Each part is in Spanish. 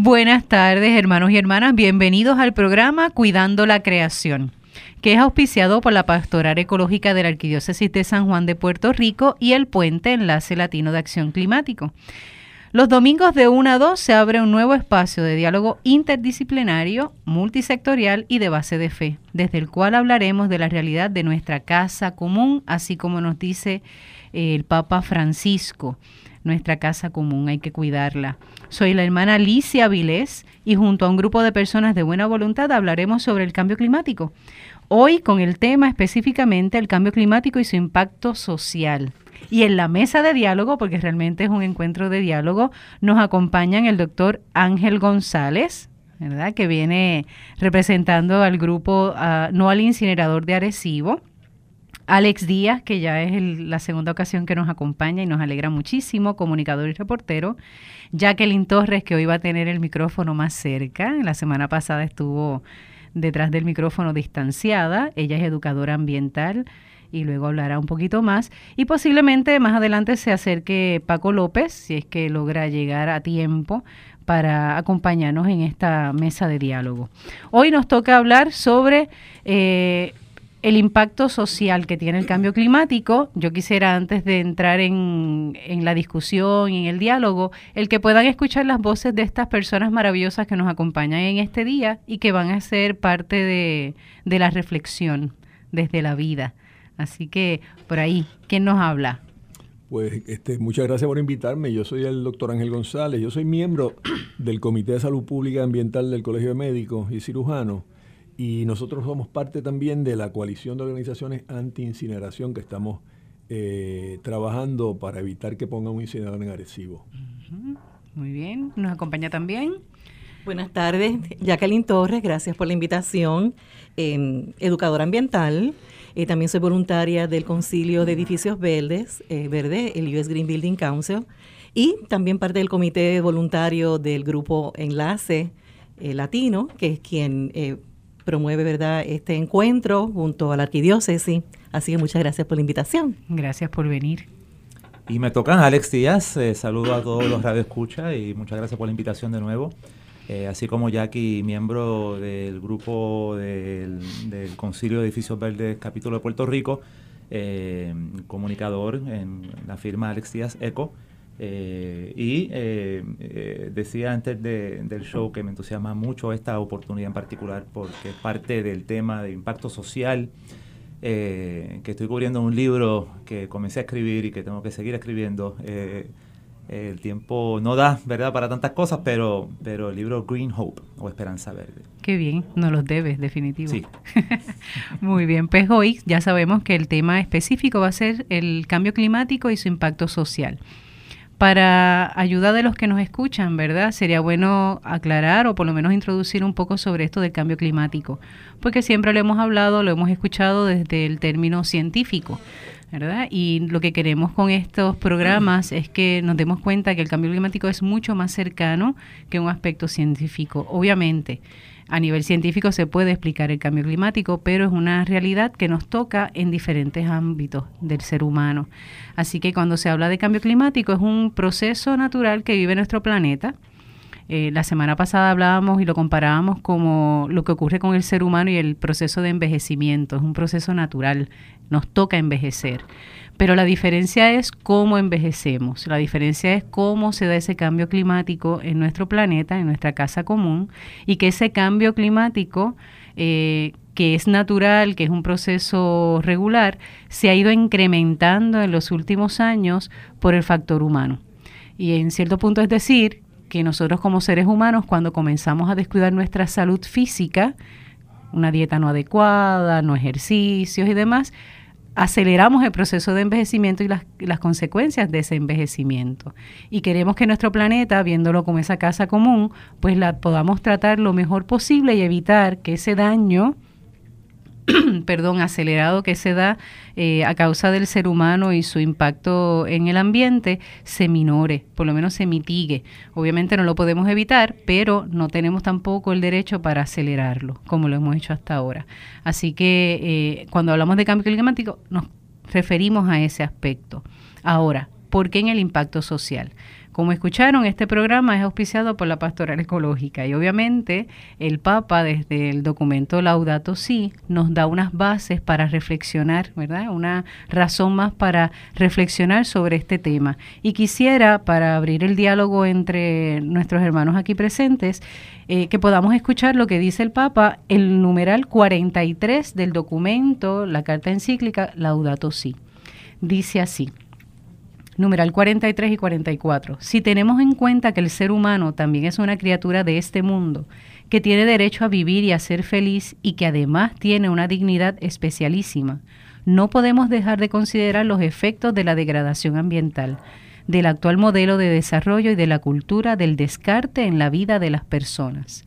Buenas tardes, hermanos y hermanas. Bienvenidos al programa Cuidando la Creación, que es auspiciado por la Pastoral Ecológica de la Arquidiócesis de San Juan de Puerto Rico y el Puente Enlace Latino de Acción Climático. Los domingos de 1 a 2 se abre un nuevo espacio de diálogo interdisciplinario, multisectorial y de base de fe, desde el cual hablaremos de la realidad de nuestra casa común, así como nos dice el Papa Francisco. Nuestra casa común, hay que cuidarla. Soy la hermana Alicia Avilés y junto a un grupo de personas de buena voluntad hablaremos sobre el cambio climático. Hoy con el tema específicamente el cambio climático y su impacto social. Y en la mesa de diálogo, porque realmente es un encuentro de diálogo, nos acompañan el doctor Ángel González, ¿verdad? Que viene representando al grupo, uh, no al incinerador de Arecibo. Alex Díaz, que ya es la segunda ocasión que nos acompaña y nos alegra muchísimo, comunicador y reportero. Jacqueline Torres, que hoy va a tener el micrófono más cerca. La semana pasada estuvo detrás del micrófono distanciada. Ella es educadora ambiental y luego hablará un poquito más. Y posiblemente más adelante se acerque Paco López, si es que logra llegar a tiempo para acompañarnos en esta mesa de diálogo. Hoy nos toca hablar sobre eh, el impacto social que tiene el cambio climático. Yo quisiera, antes de entrar en, en, la discusión y en el diálogo, el que puedan escuchar las voces de estas personas maravillosas que nos acompañan en este día y que van a ser parte de, de la reflexión desde la vida. Así que por ahí, ¿quién nos habla? Pues este, muchas gracias por invitarme. Yo soy el doctor Ángel González. Yo soy miembro del Comité de Salud Pública Ambiental del Colegio de Médicos y Cirujanos. Y nosotros somos parte también de la coalición de organizaciones anti-incineración que estamos eh, trabajando para evitar que ponga un incinerador en Arecibo. Uh -huh. Muy bien. ¿Nos acompaña también? Buenas tardes, Jacqueline Torres. Gracias por la invitación. Eh, educadora ambiental. Eh, también soy voluntaria del Concilio de Edificios Verdes, eh, Verde, el US Green Building Council, y también parte del comité voluntario del grupo Enlace eh, Latino, que es quien promueve verdad este encuentro junto a la arquidiócesis. Así que muchas gracias por la invitación. Gracias por venir. Y me tocan Alex Díaz, saludo a todos los radioescuchas y muchas gracias por la invitación de nuevo. Eh, así como Jackie, miembro del grupo del, del, Concilio de Edificios Verdes Capítulo de Puerto Rico, eh, comunicador en la firma Alex Díaz Eco. Eh, y decía antes de, del show que me entusiasma mucho esta oportunidad en particular porque es parte del tema de impacto social que estoy cubriendo en un libro que comencé a escribir y que tengo que seguir escribiendo el tiempo no da, ¿verdad?, para tantas cosas, pero, pero el libro Green Hope o Esperanza Verde. Qué bien, nos los debes, definitivo. Sí. Muy bien, pues hoy ya sabemos que el tema específico va a ser el cambio climático y su impacto social. Para ayuda de los que nos escuchan, ¿verdad? Sería bueno aclarar o por lo menos introducir un poco sobre esto del cambio climático, porque siempre lo hemos hablado, lo hemos escuchado desde el término científico. ¿verdad? Y lo que queremos con estos programas es que nos demos cuenta que el cambio climático es mucho más cercano que un aspecto científico. Obviamente, a nivel científico se puede explicar el cambio climático, pero es una realidad que nos toca en diferentes ámbitos del ser humano. Así que cuando se habla de cambio climático es un proceso natural que vive nuestro planeta. Eh, la semana pasada hablábamos y lo comparábamos como lo que ocurre con el ser humano y el proceso de envejecimiento. Es un proceso natural, nos toca envejecer. Pero la diferencia es cómo envejecemos, la diferencia es cómo se da ese cambio climático en nuestro planeta, en nuestra casa común, y que ese cambio climático, eh, que es natural, que es un proceso regular, se ha ido incrementando en los últimos años por el factor humano. Y en cierto punto es decir que nosotros como seres humanos, cuando comenzamos a descuidar nuestra salud física, una dieta no adecuada, no ejercicios y demás, aceleramos el proceso de envejecimiento y las, las, consecuencias de ese envejecimiento. Y queremos que nuestro planeta, viéndolo como esa casa común, pues la podamos tratar lo mejor posible y evitar que ese daño perdón, acelerado que se da eh, a causa del ser humano y su impacto en el ambiente se minore, por lo menos se mitigue. Obviamente no lo podemos evitar, pero no tenemos tampoco el derecho para acelerarlo, como lo hemos hecho hasta ahora. Así que eh, cuando hablamos de cambio climático nos referimos a ese aspecto. Ahora, ¿por qué en el impacto social? Como escucharon, este programa es auspiciado por la Pastoral Ecológica y obviamente el Papa desde el documento Laudato Si nos da unas bases para reflexionar, ¿verdad? Una razón más para reflexionar sobre este tema. Y quisiera, para abrir el diálogo entre nuestros hermanos aquí presentes, eh, que podamos escuchar lo que dice el Papa, el numeral 43 del documento, la carta encíclica Laudato Si. Dice así numeral 43 y 44. Si tenemos en cuenta que el ser humano también es una criatura de este mundo, que tiene derecho a vivir y a ser feliz y que además tiene una dignidad especialísima, no podemos dejar de considerar los efectos de la degradación ambiental, del actual modelo de desarrollo y de la cultura del descarte en la vida de las personas.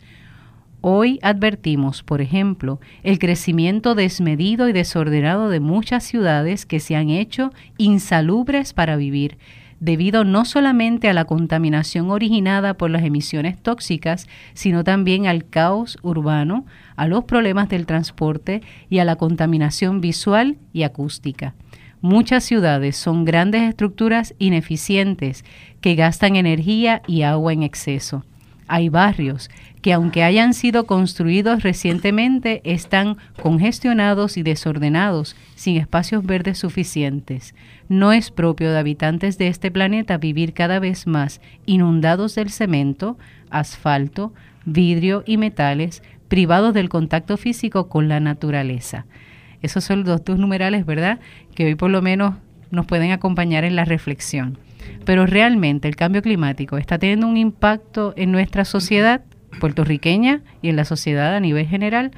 Hoy advertimos, por ejemplo, el crecimiento desmedido y desordenado de muchas ciudades que se han hecho insalubres para vivir, debido no solamente a la contaminación originada por las emisiones tóxicas, sino también al caos urbano, a los problemas del transporte y a la contaminación visual y acústica. Muchas ciudades son grandes estructuras ineficientes que gastan energía y agua en exceso. Hay barrios que aunque hayan sido construidos recientemente, están congestionados y desordenados, sin espacios verdes suficientes. No es propio de habitantes de este planeta vivir cada vez más inundados del cemento, asfalto, vidrio y metales, privados del contacto físico con la naturaleza. Esos son los dos numerales, ¿verdad? Que hoy por lo menos nos pueden acompañar en la reflexión. Pero realmente el cambio climático está teniendo un impacto en nuestra sociedad puertorriqueña y en la sociedad a nivel general.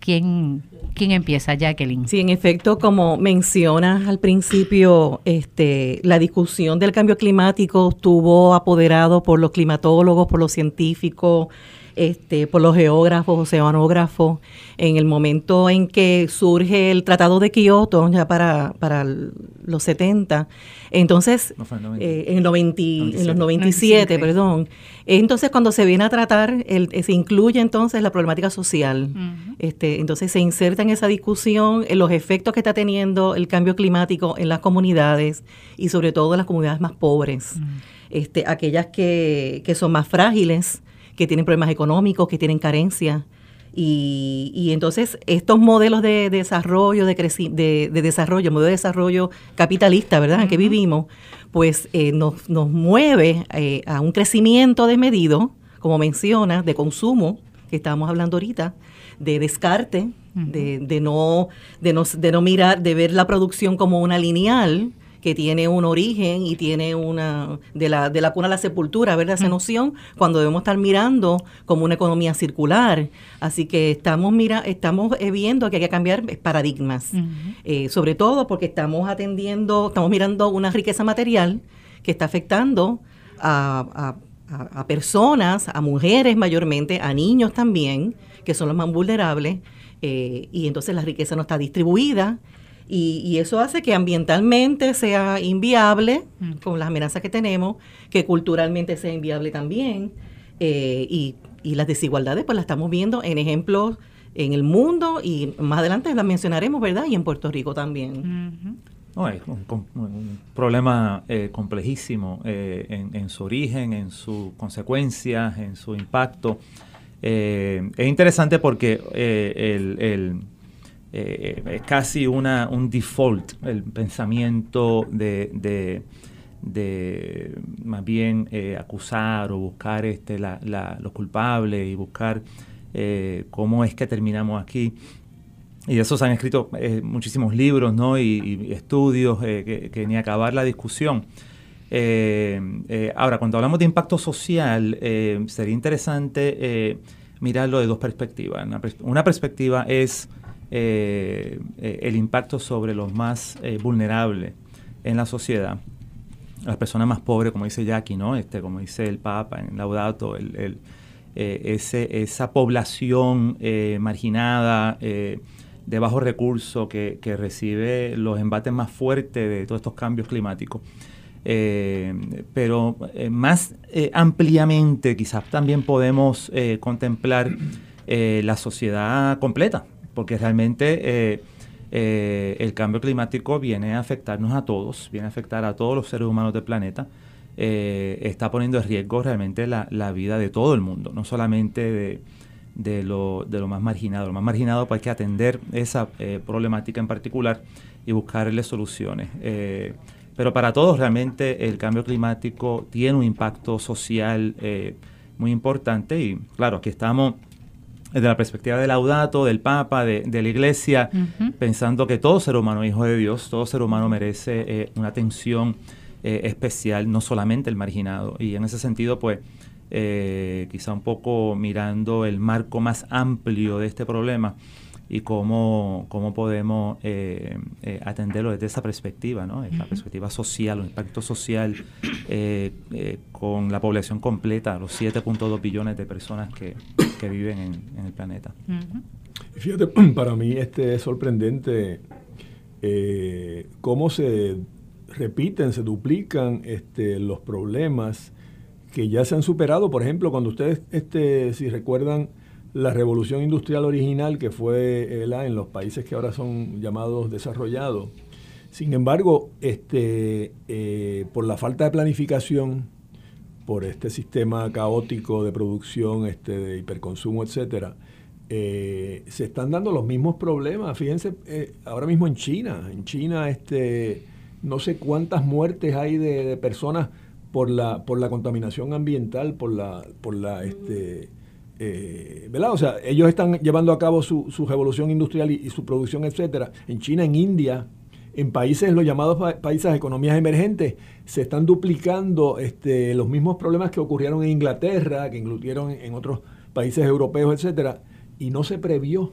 ¿Quién, quién empieza, Jacqueline? Sí, en efecto, como mencionas al principio, este, la discusión del cambio climático estuvo apoderado por los climatólogos, por los científicos, este, por los geógrafos, oceanógrafos, en el momento en que surge el Tratado de Kioto, ya para, para los 70, entonces, eh, en, en los 97, perdón, entonces cuando se viene a tratar, el, eh, se incluye entonces la problemática social, este, entonces se inserta en esa discusión en los efectos que está teniendo el cambio climático en las comunidades y sobre todo en las comunidades más pobres, este, aquellas que, que son más frágiles, que tienen problemas económicos, que tienen carencia. Y, y, entonces estos modelos de, desarrollo, de, de, de, desarrollo, modelo de desarrollo capitalista, ¿verdad?, en que vivimos, pues eh, nos, nos, mueve eh, a un crecimiento desmedido, como menciona, de consumo, que estábamos hablando ahorita, de descarte, de, de, no, de, no, de no mirar, de ver la producción como una lineal, que tiene un origen y tiene una, de la, de la cuna a la sepultura, ¿verdad? Esa noción, cuando debemos estar mirando como una economía circular. Así que estamos, mira, estamos eh, viendo que hay que cambiar paradigmas, eh, sobre todo porque estamos atendiendo, estamos mirando una riqueza material que está afectando a, a, a personas, a mujeres mayormente, a niños también, que son los más vulnerables, eh, y entonces la riqueza no está distribuida y, eso hace que ambientalmente sea inviable, mm. con las amenazas que tenemos, que culturalmente sea inviable también. Eh, y, las desigualdades, pues las estamos viendo en ejemplos en el mundo y más adelante las mencionaremos, ¿verdad? Y en Puerto Rico también. es un, problema eh, complejísimo eh, en, su origen, en sus consecuencias, en su impacto. es interesante porque el eh, es casi una, un default el pensamiento de, de, más bien eh, acusar o buscar este, la, los culpables y buscar eh, cómo es que terminamos aquí. Y de eso se han escrito muchísimos libros ¿no? y, estudios que, ni acabar la discusión. ahora, cuando hablamos de impacto social, sería interesante mirarlo de dos perspectivas. una perspectiva es eh, eh, el impacto sobre los más eh, vulnerables en la sociedad. Las personas más pobres, como dice Jackie, ¿no? Este, como dice el Papa en Laudato, el, esa población marginada, de bajos recursos, que, que, recibe los embates más fuertes de todos estos cambios climáticos. pero más ampliamente quizás también podemos contemplar la sociedad completa, porque realmente eh, eh, el cambio climático viene a afectarnos a todos, viene a afectar a todos los seres humanos del planeta. está poniendo en riesgo realmente la, vida de todo el mundo, no solamente de, lo, de lo más marginado. Lo más marginado pues hay que atender esa problemática en particular y buscarle soluciones. pero para todos realmente el cambio climático tiene un impacto social muy importante y claro, aquí estamos desde la perspectiva del laudato, del Papa, de, la Iglesia, pensando que todo ser humano es hijo de Dios, todo ser humano merece eh, una atención eh, especial, no solamente el marginado. Y en ese sentido, pues, eh, quizá un poco mirando el marco más amplio de este problema, y cómo, cómo podemos eh, atenderlo desde esa perspectiva, ¿no? la perspectiva social, un impacto social con la población completa, los 7.2 billones de personas que, viven en, el planeta. Fíjate, para mí este es sorprendente cómo se repiten, se duplican este, los problemas que ya se han superado. Por ejemplo, cuando ustedes, este, si recuerdan, la revolución industrial original que fue en los países que ahora son llamados desarrollados. Sin embargo, este, eh, por la falta de planificación, por este sistema caótico de producción, este, de hiperconsumo, etcétera, eh, se están dando los mismos problemas. Fíjense, eh, ahora mismo en China, en China, este, no sé cuántas muertes hay de, personas por la, por la contaminación ambiental, por la, por la, este, eh, ¿verdad? O sea, ellos están llevando a cabo su, revolución industrial y, su producción, etcétera. En China, en India, en países, los llamados países de economías emergentes, se están duplicando este, los mismos problemas que ocurrieron en Inglaterra, que incluyeron en otros países europeos, etcétera, y no se previó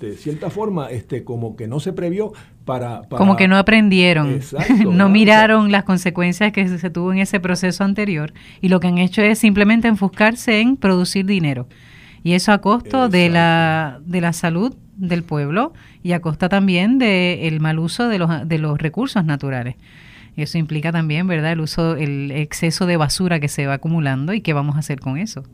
de cierta forma, este, como que no se previó para... como que no aprendieron, no miraron las consecuencias que se tuvo en ese proceso anterior y lo que han hecho es simplemente enfocarse en producir dinero. Y eso a costo de la, de la salud del pueblo y a costa también del mal uso de los, de los recursos naturales. Eso implica también, ¿verdad?, el uso, el exceso de basura que se va acumulando y qué vamos a hacer con eso.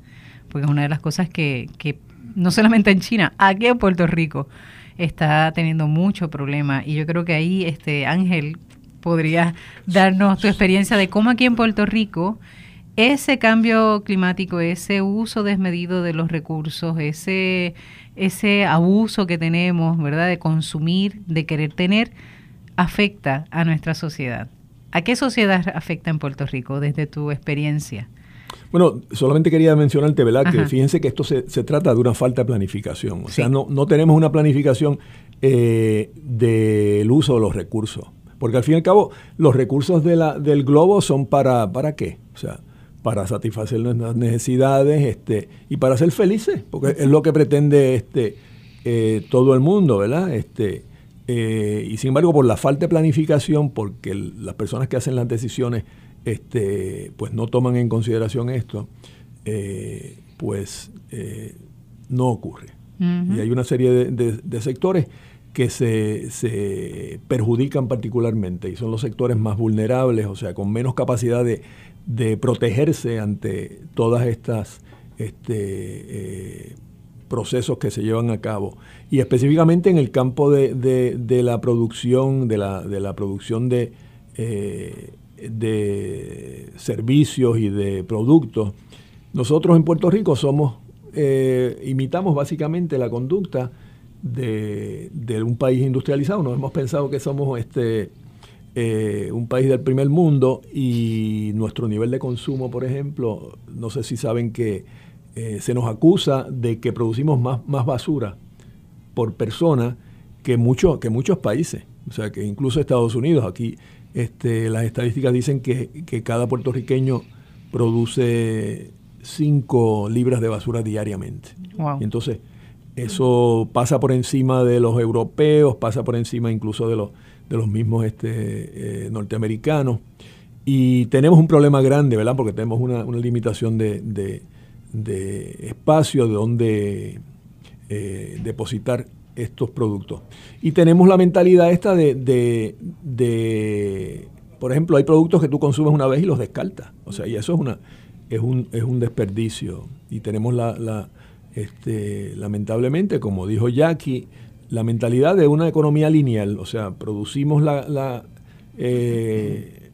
Porque es una de las cosas que, que no solamente en China, aquí en Puerto Rico está teniendo mucho problema y yo creo que ahí este Ángel podría darnos tu experiencia de cómo aquí en Puerto Rico ese cambio climático, ese uso desmedido de los recursos, ese ese abuso que tenemos, ¿verdad?, de consumir, de querer tener afecta a nuestra sociedad. ¿A qué sociedad afecta en Puerto Rico desde tu experiencia? Bueno, solamente quería mencionarte, ¿verdad? Que fíjense que esto se, trata de una falta de planificación. O sea, no, no tenemos una planificación eh, del uso de los recursos. Porque al fin y al cabo, los recursos de la, del globo son para, ¿para qué? O sea, para satisfacer nuestras necesidades este, y para ser felices, porque es lo que pretende este, eh, todo el mundo, ¿verdad? Este, eh, y sin embargo, por la falta de planificación, porque las personas que hacen las decisiones este, pues no toman en consideración esto, eh, pues no ocurre. Y hay una serie de, sectores que se, perjudican particularmente y son los sectores más vulnerables, o sea, con menos capacidad de, protegerse ante todas estas este, eh, procesos que se llevan a cabo. Y específicamente en el campo de, la producción, de la, de la producción de de servicios y de productos. Nosotros en Puerto Rico somos, eh, imitamos básicamente la conducta de, un país industrializado. Nos hemos pensado que somos este, eh, un país del primer mundo y nuestro nivel de consumo, por ejemplo, no sé si saben que eh, se nos acusa de que producimos más, más basura por persona que, mucho, que muchos países. O sea, que incluso Estados Unidos, aquí este, las estadísticas dicen que, cada puertorriqueño produce 5 libras de basura diariamente. Y entonces, eso pasa por encima de los europeos, pasa por encima incluso de los, de los mismos este, eh, norteamericanos. Y tenemos un problema grande, ¿verdad? Porque tenemos una, limitación de, de, espacio de donde eh, depositar estos productos. Y tenemos la mentalidad esta de, de, por ejemplo, hay productos que tú consumes una vez y los descartas. O sea, y eso es, una, es, un, es un desperdicio. Y tenemos la, la este, lamentablemente, como dijo Jackie, la mentalidad de una economía lineal. O sea, producimos la, la, eh,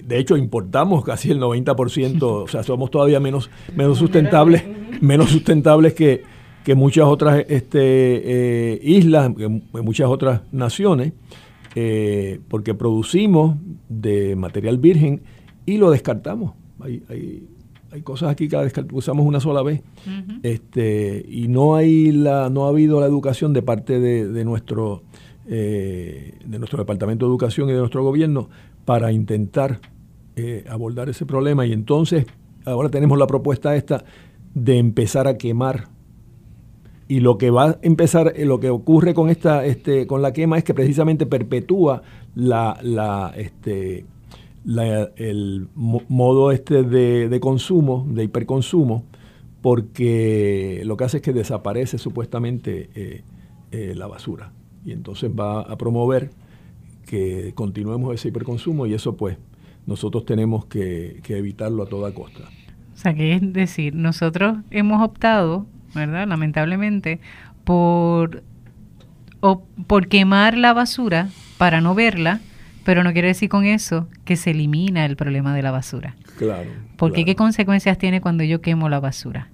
de hecho importamos casi el 90%, o sea, somos todavía menos, menos sustentables, menos sustentables que, que muchas otras este, eh, islas, que muchas otras naciones, eh, porque producimos de material virgen y lo descartamos. Hay, hay, hay cosas aquí que usamos una sola vez. Este, y no, hay la, no ha habido la educación de parte de, de nuestro, eh, de nuestro Departamento de Educación y de nuestro gobierno para intentar abordar ese problema. Y entonces ahora tenemos la propuesta esta de empezar a quemar. Y lo que va a empezar, eh, lo que ocurre con esta, este, con la quema es que precisamente perpetúa la, la, este, el modo este de, consumo, de hiperconsumo, porque lo que hace es que desaparece supuestamente eh, eh, la basura. Y entonces va a promover que continuemos ese hiperconsumo y eso pues nosotros tenemos que, que evitarlo a toda costa. O sea, que es decir, nosotros hemos optado ¿verdad? Lamentablemente, por, o por quemar la basura para no verla, pero no quiere decir con eso que se elimina el problema de la basura. Claro. Porque qué consecuencias tiene cuando yo quemo la basura?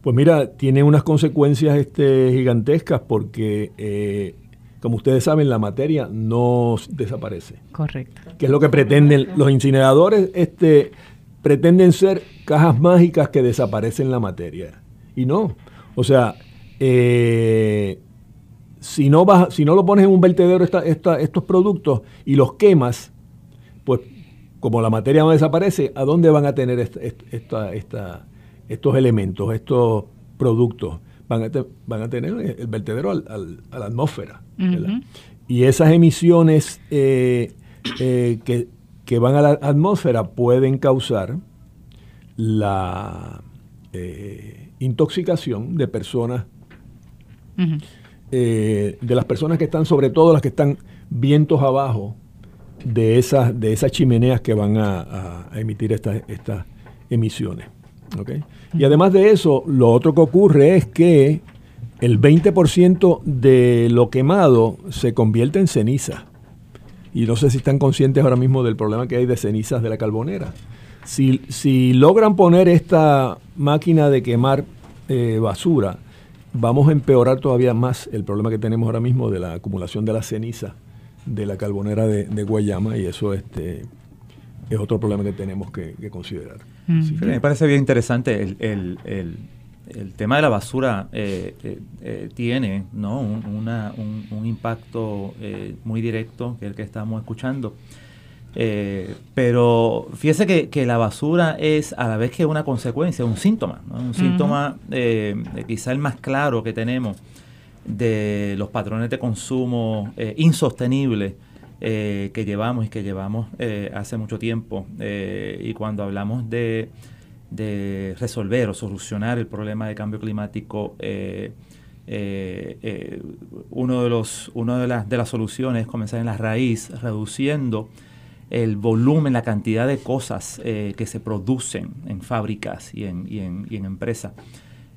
Pues mira, tiene unas consecuencias este, gigantescas porque, eh, como ustedes saben, la materia no desaparece. Correcto. Que es lo que pretenden los incineradores, este, pretenden ser cajas mágicas que desaparecen la materia. Y no, o sea, eh, si, no vas, si no lo pones en un vertedero estos productos y los quemas, pues como la materia no desaparece, ¿a dónde van a tener esta, estos elementos, estos productos? Van a, van a tener el vertedero al, a la atmósfera. Y esas emisiones eh, eh, que, que, van a la atmósfera pueden causar la intoxicación de personas, eh, de las personas que están, sobre todo las que están vientos abajo de esas, de esas chimeneas que van a, emitir estas, estas emisiones. Y además de eso, lo otro que ocurre es que el 20% de lo quemado se convierte en ceniza. Y no sé si están conscientes ahora mismo del problema que hay de cenizas de la carbonera. Si, logran poner esta máquina de quemar eh, basura, vamos a empeorar todavía más el problema que tenemos ahora mismo de la acumulación de la ceniza de la carbonera de, Guayama y eso este, es otro problema que tenemos que, considerar. me parece bien interesante el, tema de la basura eh, eh, tiene ¿no? un, un impacto muy directo que el que estamos escuchando eh, pero fíjese que, la basura es a la vez que una consecuencia, un síntoma, un síntoma eh, quizá el más claro que tenemos de los patrones de consumo eh, insostenibles que llevamos y que llevamos hace mucho tiempo. y cuando hablamos de, resolver o solucionar el problema de cambio climático, uno de los, una de, las, de las soluciones es comenzar en la raíz, reduciendo el volumen, la cantidad de cosas eh, que se producen en fábricas y en, empresas.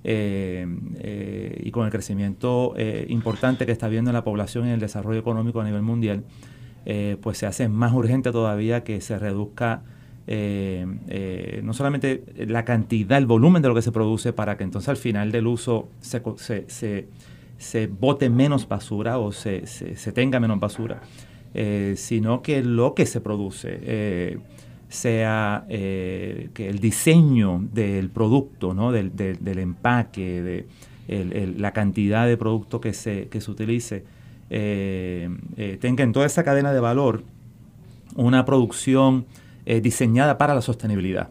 Eh, eh, y con el crecimiento importante que está viendo en la población y el desarrollo económico a nivel mundial, pues se hace más urgente todavía que se reduzca no solamente la cantidad, el volumen de lo que se produce para que entonces al final del uso se, bote menos basura o se tenga menos basura, eh, sino que lo que se produce eh, sea eh, que el diseño del producto, ¿no? del, empaque, de la cantidad de producto que se, que se utilice, tenga en toda esa cadena de valor una producción diseñada para la sostenibilidad,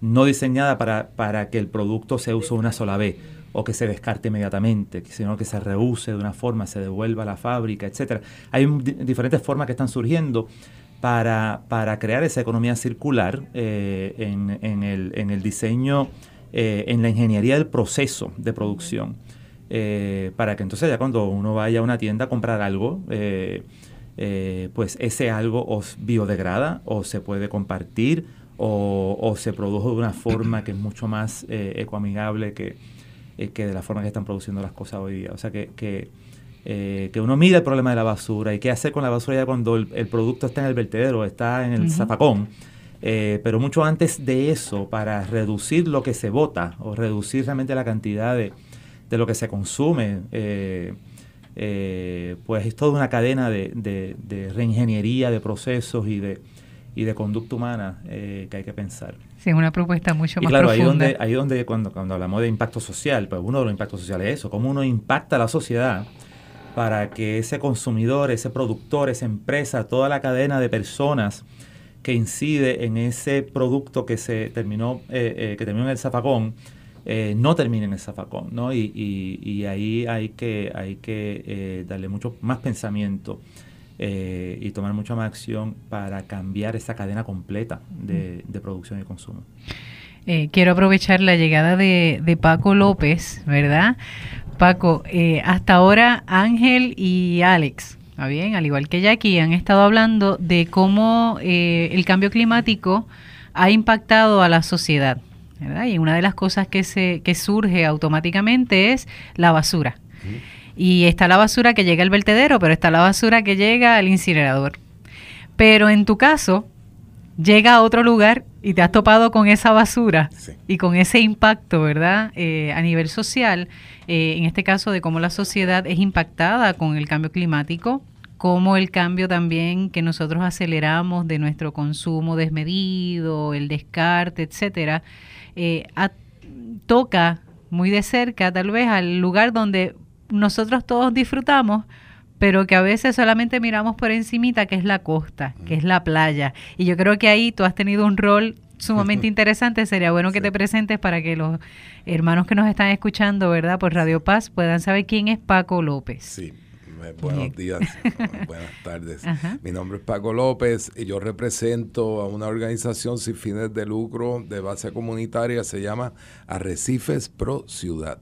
no diseñada para, para que el producto se use una sola vez o que se descarte inmediatamente, sino que se reuse de una forma, se devuelva a la fábrica, etcétera. Hay diferentes formas que están surgiendo para, para crear esa economía circular eh, en, el, diseño, eh, en la ingeniería del proceso de producción. Eh, para que entonces ya cuando uno vaya a una tienda a comprar algo, pues ese algo os biodegrada o se puede compartir o, o, se produjo de una forma que es mucho más ecoamigable que, eh, que de la forma que están produciendo las cosas hoy día. O sea que, eh, que uno mira el problema de la basura y qué hacer con la basura ya cuando el, producto está en el vertedero, está en el zafacón. Eh, pero mucho antes de eso, para reducir lo que se bota o reducir realmente la cantidad de, de lo que se consume, eh, pues es toda una cadena de, de, reingeniería de procesos y de, y de conducta humana que hay que pensar. Sí, es una propuesta mucho y más claro, profunda. Ahí donde, ahí donde cuando, cuando hablamos de impacto social, pues uno de los impactos sociales es eso, cómo uno impacta a la sociedad para que ese consumidor, ese productor, esa empresa, toda la cadena de personas que incide en ese producto que se terminó, eh, eh, que terminó en el zafacón, eh, no termine en el zafacón, ¿no? Y, y, ahí hay que, hay que darle mucho más pensamiento y tomar mucha más acción para cambiar esa cadena completa de, de producción y consumo. quiero aprovechar la llegada de, de Paco López, ¿verdad? Paco, eh, hasta ahora Ángel y Alex, bien? al igual que Jackie, han estado hablando de cómo eh, el cambio climático ha impactado a la sociedad. ¿verdad? Y una de las cosas que, se, que surge automáticamente es la basura. Y está la basura que llega al vertedero, pero está la basura que llega al incinerador. Pero en tu caso, llega a otro lugar y te has topado con esa basura y con ese impacto, ¿verdad? Eh, a nivel social, eh, en este caso de cómo la sociedad es impactada con el cambio climático, cómo el cambio también que nosotros aceleramos de nuestro consumo desmedido, el descarte, etcétera, eh, toca muy de cerca tal vez al lugar donde nosotros todos disfrutamos, pero que a veces solamente miramos por encimita, que es la costa, que es la playa. Y yo creo que ahí tú has tenido un rol sumamente interesante. Sería bueno que te presentes para que los hermanos que nos están escuchando, ¿verdad? Por Radio Paz puedan saber quién es Paco López. Sí. Buenos días, buenas tardes. Mi nombre es Paco López y yo represento a una organización sin fines de lucro de base comunitaria, se llama Arrecifes Pro Ciudad.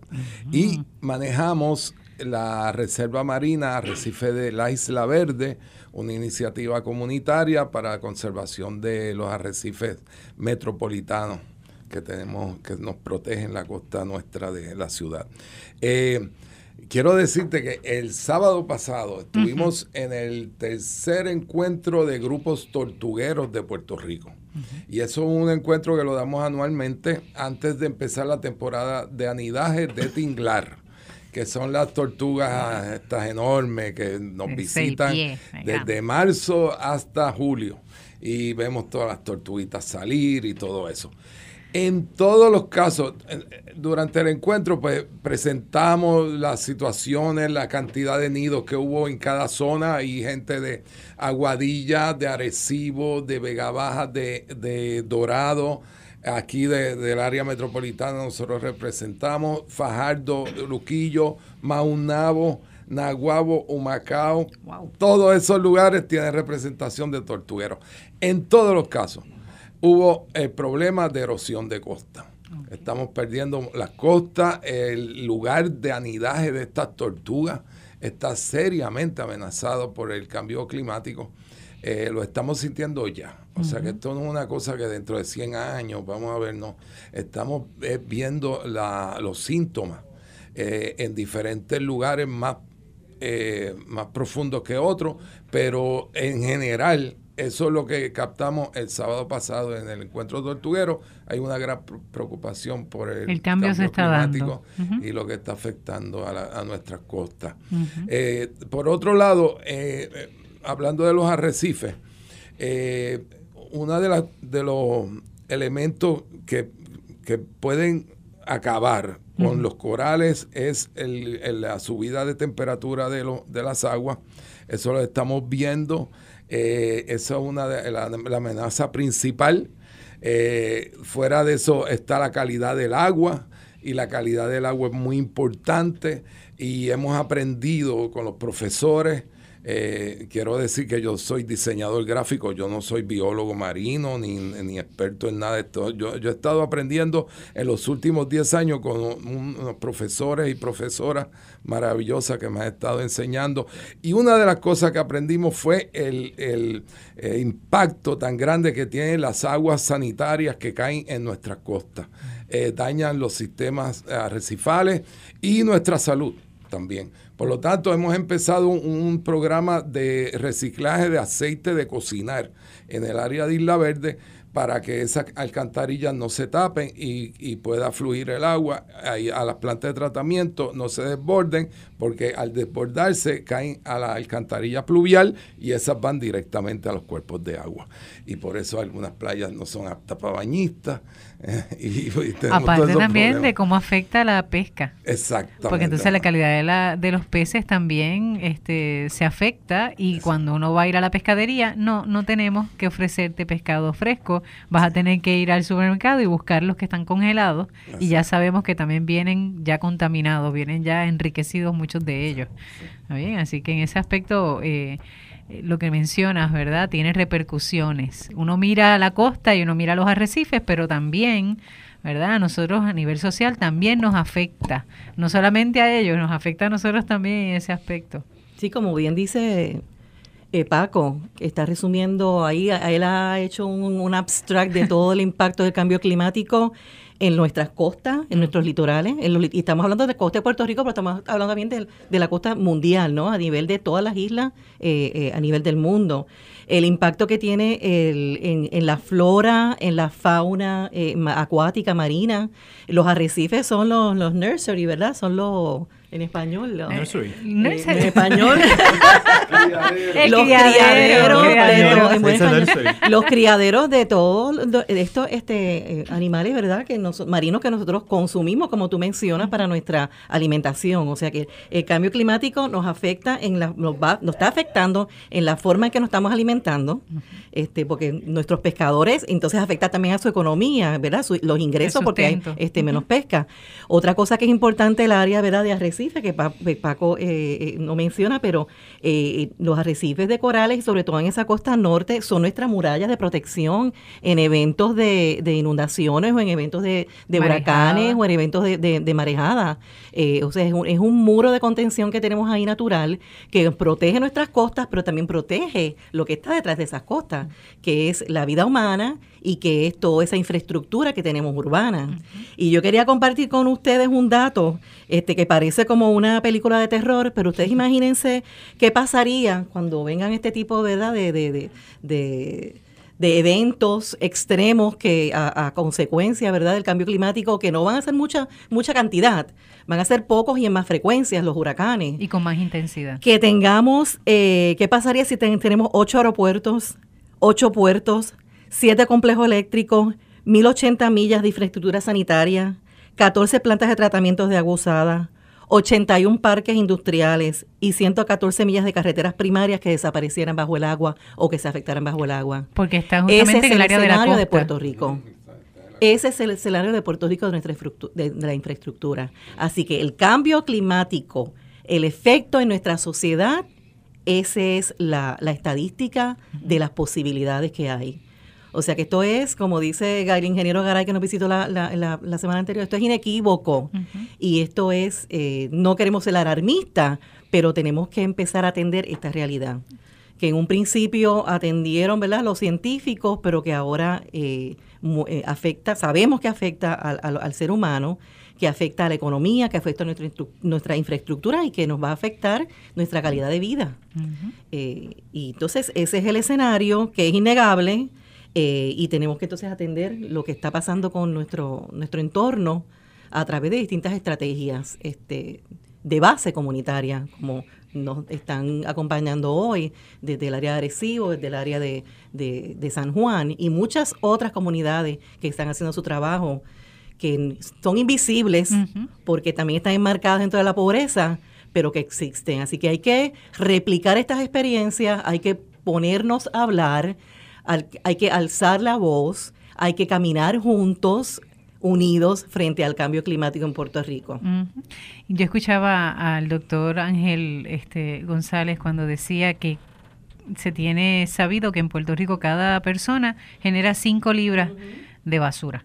Y manejamos la Reserva Marina Arrecife de la Isla Verde, una iniciativa comunitaria para la conservación de los arrecifes metropolitanos que tenemos, que nos protegen la costa nuestra de la ciudad. Eh, quiero decirte que el sábado pasado estuvimos en el tercer encuentro de grupos tortugueros de Puerto Rico. Y eso es un encuentro que lo damos anualmente antes de empezar la temporada de anidaje de Tinglar que son las tortugas estas enormes que nos visitan desde marzo hasta julio. Y vemos todas las tortuguitas salir y todo eso. En todos los casos, durante el encuentro, pues presentamos las situaciones, la cantidad de nidos que hubo en cada zona y gente de Aguadilla, de Arecibo, de Vega Baja, de, de Dorado, aquí del área metropolitana nosotros representamos Fajardo, Luquillo, Maunabo, Naguabo, Humacao. Todos esos lugares tienen representación de tortugueros. En todos los casos hubo el problema de erosión de costa. Estamos perdiendo las costas, el lugar de anidaje de estas tortugas está seriamente amenazado por el cambio climático. Eh, lo estamos sintiendo ya. O sea que esto no es una cosa que dentro de 100 años vamos a ver, no. Estamos eh, viendo los síntomas eh, en diferentes lugares más, más profundos que otros, pero en general eso es lo que captamos el sábado pasado en el encuentro tortuguero. Hay una gran preocupación por el, cambio, climático y lo que está afectando a, nuestras costas. por otro lado, hablando de los arrecifes, eh, uno de, de los elementos que, pueden acabar con los corales es la subida de temperatura de, de las aguas. Eso lo estamos viendo. Eh, es una de la, amenaza principal. Eh, fuera de eso está la calidad del agua y la calidad del agua es muy importante y hemos aprendido con los profesores eh, quiero decir que yo soy diseñador gráfico, yo no soy biólogo marino ni, experto en nada de esto. Yo, he estado aprendiendo en los últimos 10 años con unos profesores y profesoras maravillosas que me han estado enseñando. Y una de las cosas que aprendimos fue el, eh, impacto tan grande que tienen las aguas sanitarias que caen en nuestras costas. Eh, dañan los sistemas arrecifales y nuestra salud. también. Por lo tanto, hemos empezado un, programa de reciclaje de aceite de cocinar en el área de Isla Verde para que esas alcantarillas no se tapen y, pueda fluir el agua a las plantas de tratamiento, no se desborden, porque al desbordarse caen a la alcantarilla pluvial y esas van directamente a los cuerpos de agua. Y por eso algunas playas no son aptas para bañistas. y, Aparte también de cómo afecta la pesca. Exactamente. Porque entonces la calidad de, la, de los peces también este, se afecta y cuando uno va a ir a la pescadería, no, no tenemos que ofrecerte pescado fresco, vas a tener que ir al supermercado y buscar los que están congelados y ya sabemos que también vienen ya contaminados, vienen ya enriquecidos muchos de ellos. Bien? Así que en ese aspecto... Eh, lo que mencionas, ¿verdad? Tiene repercusiones. Uno mira la costa y uno mira los arrecifes, pero también, ¿verdad? A nosotros a nivel social también nos afecta. No solamente a ellos, nos afecta a nosotros también en ese aspecto. Sí, como bien dice eh, Paco, está resumiendo ahí, él ha hecho un, un abstract de todo el impacto del cambio climático en nuestras costas, en nuestros litorales, y estamos hablando de costa de Puerto Rico, pero estamos hablando también de, la costa mundial, ¿no? A nivel de todas las islas, eh, eh, a nivel del mundo. El impacto que tiene en, la flora, en la fauna eh, acuática, marina. Los arrecifes son los, los nursery, ¿verdad? Son los en español. ¿no? Nursery. Eh, en español. los criaderos, de, los criaderos de todos estos este, eh, animales, ¿verdad? Que marinos que nosotros consumimos, como tú mencionas, para nuestra alimentación. O sea que el cambio climático nos afecta en la, nos, va, nos está afectando en la forma en que nos estamos alimentando, este, porque nuestros pescadores, entonces afecta también a su economía, ¿verdad? los ingresos, porque hay este, menos pesca. Otra cosa que es importante el área, ¿verdad? De arrecife que Paco eh, eh, no menciona, pero eh, los arrecifes de corales, y sobre todo en esa costa norte, son nuestras murallas de protección en eventos de, inundaciones o en eventos de, huracanes o en eventos de, marejada. o sea, es un, es un muro de contención que tenemos ahí natural que protege nuestras costas, pero también protege lo que está detrás de esas costas, que es la vida humana y que es toda esa infraestructura que tenemos urbana. Y yo quería compartir con ustedes un dato este, que parece como una película de terror, pero ustedes imagínense qué pasaría cuando vengan este tipo ¿verdad? de, de, de, de eventos extremos que a, consecuencia verdad del cambio climático que no van a ser mucha mucha cantidad van a ser pocos y en más frecuencias los huracanes y con más intensidad que tengamos eh, qué pasaría si tenemos ocho aeropuertos ocho puertos siete complejos eléctricos, 1.080 millas de infraestructura sanitaria, 14 plantas de tratamiento de agua usada, 81 parques industriales y 114 millas de carreteras primarias que desaparecieran bajo el agua o que se afectaran bajo el agua. Porque está justamente Ese es el, escenario de, Puerto Rico. Ese es el escenario de Puerto Rico de, nuestra de, la infraestructura. Así que el cambio climático, el efecto en nuestra sociedad, esa es la, la estadística de las posibilidades que hay. O sea que esto es, como dice el ingeniero Garay que nos visitó la, la, semana anterior, esto es inequívoco. Y esto es, eh, no queremos ser alarmistas, pero tenemos que empezar a atender esta realidad. Que en un principio atendieron ¿verdad? los científicos, pero que ahora eh, eh, afecta, sabemos que afecta al, ser humano que afecta a la economía, que afecta a nuestra, nuestra infraestructura y que nos va a afectar nuestra calidad de vida. y entonces ese es el escenario que es innegable, eh, y tenemos que entonces atender lo que está pasando con nuestro, nuestro entorno a través de distintas estrategias este, de base comunitaria, como nos están acompañando hoy desde el área de Arecibo, desde el área de, de, San Juan y muchas otras comunidades que están haciendo su trabajo, que son invisibles porque también están enmarcadas dentro de la pobreza, pero que existen. Así que hay que replicar estas experiencias, hay que ponernos a hablar, hay que alzar la voz, hay que caminar juntos, unidos frente al cambio climático en Puerto Rico. Yo escuchaba al doctor Ángel este, González cuando decía que se tiene sabido que en Puerto Rico cada persona genera 5 libras de basura.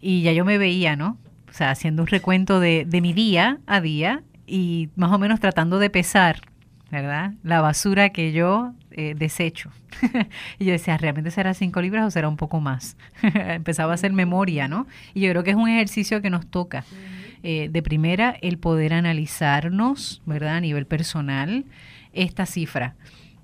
Y ya yo me veía, ¿no? O sea, haciendo un recuento de, de mi día a día y más o menos tratando de pesar, ¿verdad? La basura que yo eh, desecho. y yo decía, ¿realmente será cinco libras o será un poco más? Empezaba a hacer memoria, ¿no? Y yo creo que es un ejercicio que nos toca. eh, de primera el poder analizarnos, ¿verdad? A nivel personal, esta cifra.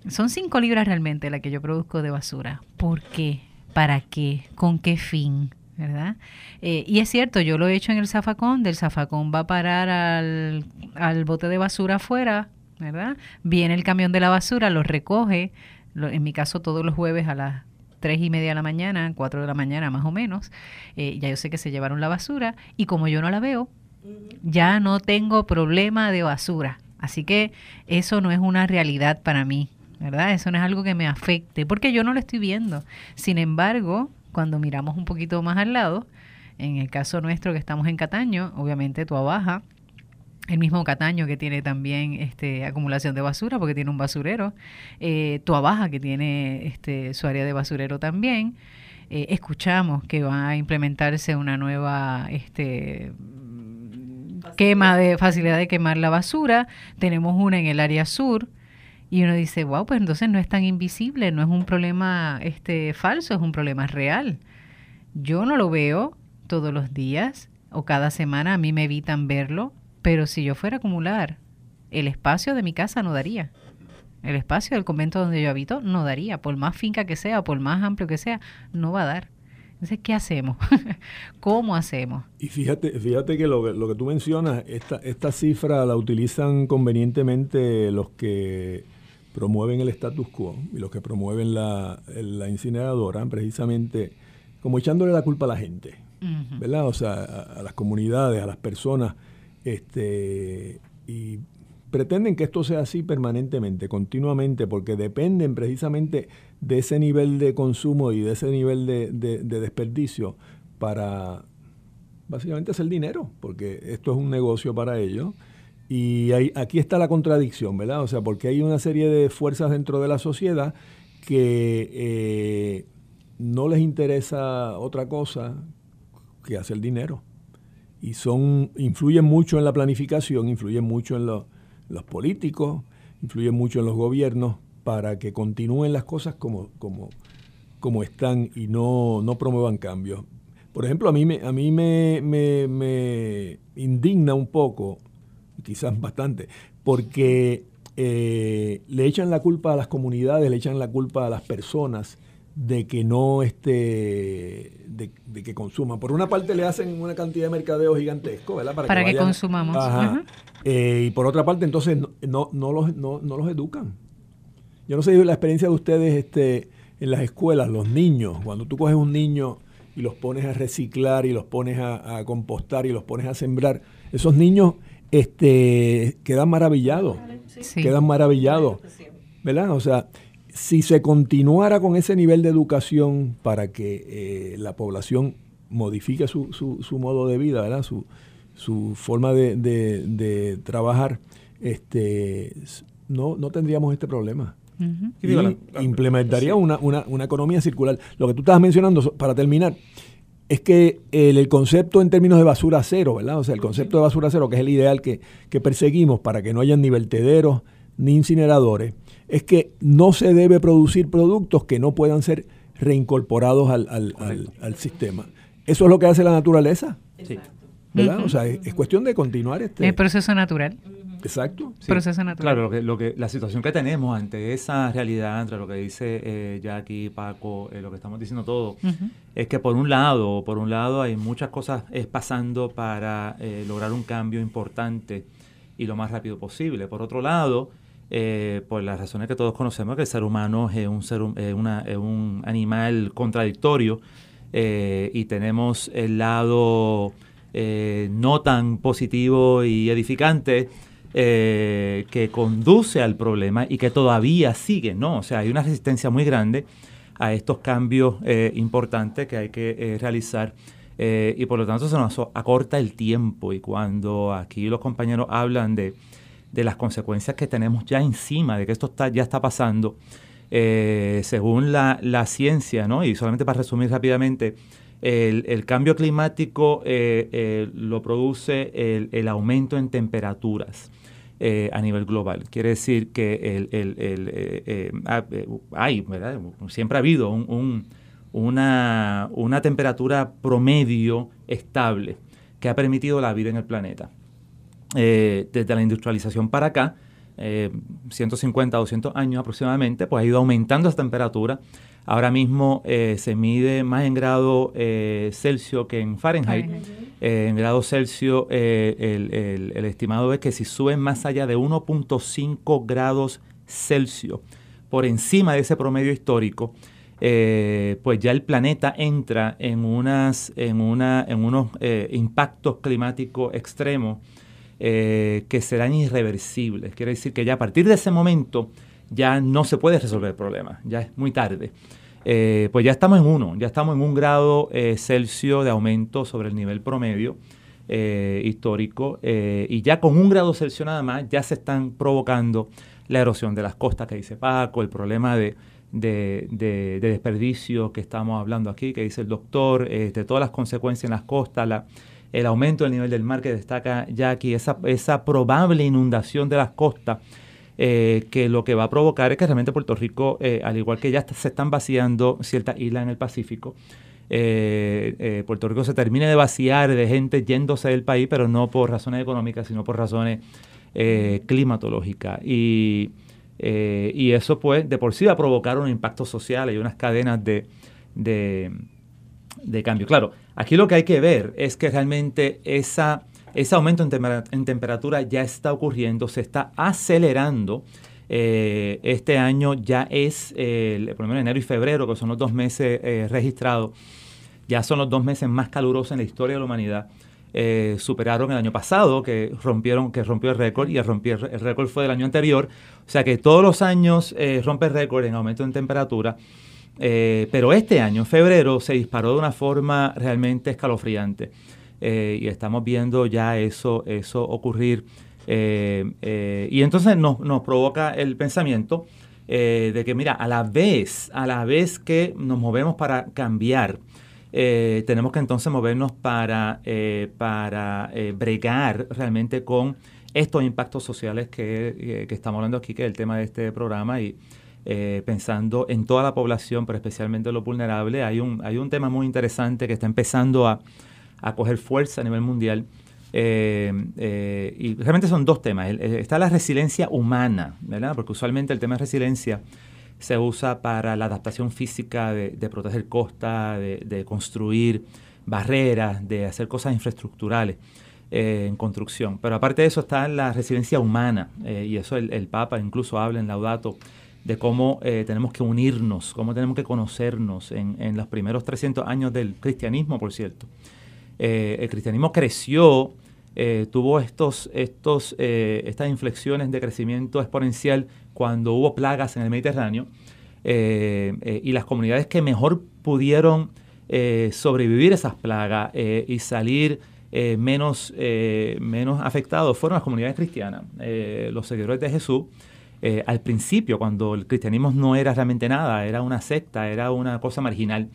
Son cinco libras realmente la que yo produzco de basura. ¿Por qué? ¿Para qué? ¿Con qué fin? ¿verdad? Eh, y es cierto, yo lo he hecho en el zafacón, del zafacón va a parar al, al bote de basura afuera, ¿verdad? Viene el camión de la basura, lo recoge, en mi caso todos los jueves a las tres y media de la mañana, cuatro de la mañana más o menos, eh, ya yo sé que se llevaron la basura y como yo no la veo, ya no tengo problema de basura. Así que eso no es una realidad para mí, ¿verdad? Eso no es algo que me afecte, porque yo no lo estoy viendo. Sin embargo, cuando miramos un poquito más al lado, en el caso nuestro que estamos en Cataño, obviamente tu Baja, el mismo Cataño que tiene también este, acumulación de basura porque tiene un basurero, eh, Baja que tiene este, su área de basurero también. Eh, escuchamos que va a implementarse una nueva este, quema de facilidad de quemar la basura. Tenemos una en el área sur. Y uno dice, wow, pues entonces no es tan invisible, no es un problema este, falso, es un problema real. Yo no lo veo todos los días o cada semana, a mí me evitan verlo, pero si yo fuera a acumular, el espacio de mi casa no daría. El espacio del convento donde yo habito no daría, por más finca que sea, por más amplio que sea, no va a dar. Entonces, ¿qué hacemos? ¿Cómo hacemos? Y fíjate, fíjate que lo, lo que tú mencionas, esta, esta cifra la utilizan convenientemente los que promueven el status quo y los que promueven la, incineradora, precisamente como echándole la culpa a la gente, ¿verdad? O sea, a, las comunidades, a las personas, este, y pretenden que esto sea así permanentemente, continuamente, porque dependen precisamente de ese nivel de consumo y de ese nivel de, de desperdicio para básicamente hacer dinero, porque esto es un negocio para ellos y aquí está la contradicción, ¿verdad? O sea, porque hay una serie de fuerzas dentro de la sociedad que eh, no les interesa otra cosa que hacer dinero. Y son, influyen mucho en la planificación, influyen mucho en los políticos, influyen mucho en los gobiernos para que continúen las cosas como, como, como están y no, no promuevan cambios. Por ejemplo, a mí, me, a mí me, me, me indigna un poco quizás bastante, porque eh, le echan la culpa a las comunidades, le echan la culpa a las personas de que no esté, de, que consuman. Por una parte le hacen una cantidad de mercadeo gigantesco, ¿verdad? Para, que, consumamos. Eh, y por otra parte, entonces no, no, los, no, los educan. Yo no sé la experiencia de ustedes este, en las escuelas, los niños, cuando tú coges un niño y los pones a reciclar y los pones a, a compostar y los pones a sembrar, esos niños este, quedan maravillados, quedan maravillados, ¿verdad? O sea, si se continuara con ese nivel de educación para que eh, la población modifique su, su, modo de vida, ¿verdad? Su, su forma de, de, trabajar, este, no, no tendríamos este problema. y implementaría una, una, una economía circular. Lo que tú estabas mencionando, para terminar, es que el, concepto en términos de basura cero, ¿verdad? O sea, el concepto de basura cero, que es el ideal que, perseguimos para que no haya ni vertederos ni incineradores, es que no se debe producir productos que no puedan ser reincorporados al, al, sistema. Eso es lo que hace la naturaleza. ¿Verdad? O sea, es, cuestión de continuar este... El proceso natural. Exacto. Proceso natural. Claro, lo que, lo que, la situación que tenemos ante esa realidad, entre lo que dice eh, Jackie, Paco, eh, lo que estamos diciendo todos, es que por un lado, por un lado hay muchas cosas pasando para eh, lograr un cambio importante y lo más rápido posible. Por otro lado, eh, por las razones que todos conocemos, que el ser humano es un, ser, una, es un animal contradictorio y tenemos el lado no tan positivo y edificante eh, que conduce al problema y que todavía sigue, ¿no? O sea, hay una resistencia muy grande a estos cambios eh, importantes que hay que eh, realizar y por lo tanto se nos acorta el tiempo y cuando aquí los compañeros hablan de, las consecuencias que tenemos ya encima, de que esto está, ya está pasando, según la, ciencia, ¿no? Y solamente para resumir rápidamente, el, cambio climático lo produce el, aumento en temperaturas. Eh, a nivel global. Quiere decir que el, eh, eh, hay, ¿verdad? siempre ha habido una, una temperatura promedio estable que ha permitido la vida en el planeta. Desde la industrialización para acá, 150, 200 años aproximadamente, pues ha ido aumentando esa temperatura Ahora mismo eh, se mide más en grado eh, Celsius que en Fahrenheit. Eh, en grado Celsius el, estimado es que si suben más allá de 1.5 grados Celsius por encima de ese promedio histórico, pues ya el planeta entra en, unas, en, una, en unos impactos climáticos extremos que serán irreversibles. Quiere decir que ya a partir de ese momento ya no se puede resolver el problema, ya es muy tarde. Eh, pues ya estamos en uno, ya estamos en un grado eh, Celsius de aumento sobre el nivel promedio eh, histórico y ya con un grado Celsius nada más ya se están provocando la erosión de las costas que dice Paco, el problema de, desperdicio que estamos hablando aquí, que dice el doctor, de todas las consecuencias en las costas, la, el aumento del nivel del mar que destaca Jackie, esa, esa probable inundación de las costas eh, que lo que va a provocar es que realmente Puerto Rico, eh, al igual que ya se están vaciando ciertas islas en el Pacífico, eh, Puerto Rico se termine de vaciar de gente yéndose del país, pero no por razones económicas, sino por razones climatológicas. Y, y, eso pues de por sí va a provocar un impacto social y unas cadenas de, de, de cambio. Claro, aquí lo que hay que ver es que realmente esa ese aumento en, temperatura ya está ocurriendo, se está acelerando. Eh, este año ya es, eh, por lo menos enero y febrero, que son los dos meses eh, registrados, ya son los dos meses más calurosos en la historia de la humanidad. superaron el año pasado, que rompieron, que rompió el récord, y el, el récord fue del año anterior. O sea que todos los años rompe el récord en aumento en temperatura. Pero este año, febrero, se disparó de una forma realmente escalofriante. Eh, y estamos viendo ya eso, eso ocurrir. Eh, eh, y entonces nos, provoca el pensamiento de que, mira, a la vez, a la vez que nos movemos para cambiar, tenemos que entonces movernos para, para bregar realmente con estos impactos sociales que, que, estamos hablando aquí, que es el tema de este programa, y pensando en toda la población, pero especialmente en lo vulnerable, hay un, hay un tema muy interesante que está empezando a, a coger fuerza a nivel mundial. Eh, eh, y realmente son dos temas. Está la resiliencia humana, ¿verdad? Porque usualmente el tema de resiliencia se usa para la adaptación física de, proteger costas, de, construir barreras, de hacer cosas infraestructurales eh, en construcción. Pero aparte de eso está la resiliencia humana, y eso el, Papa incluso habla en Laudato de cómo tenemos que unirnos, cómo tenemos que conocernos en, en los primeros 300 años del cristianismo, por cierto. Eh, el cristianismo creció, eh, tuvo estos, estos, eh, estas inflexiones de crecimiento exponencial cuando hubo plagas en el Mediterráneo y las comunidades que mejor pudieron sobrevivir esas plagas y salir menos, menos afectados fueron las comunidades cristianas, los seguidores de Jesús. Al principio, cuando el cristianismo no era realmente nada, era una secta, era una cosa marginal.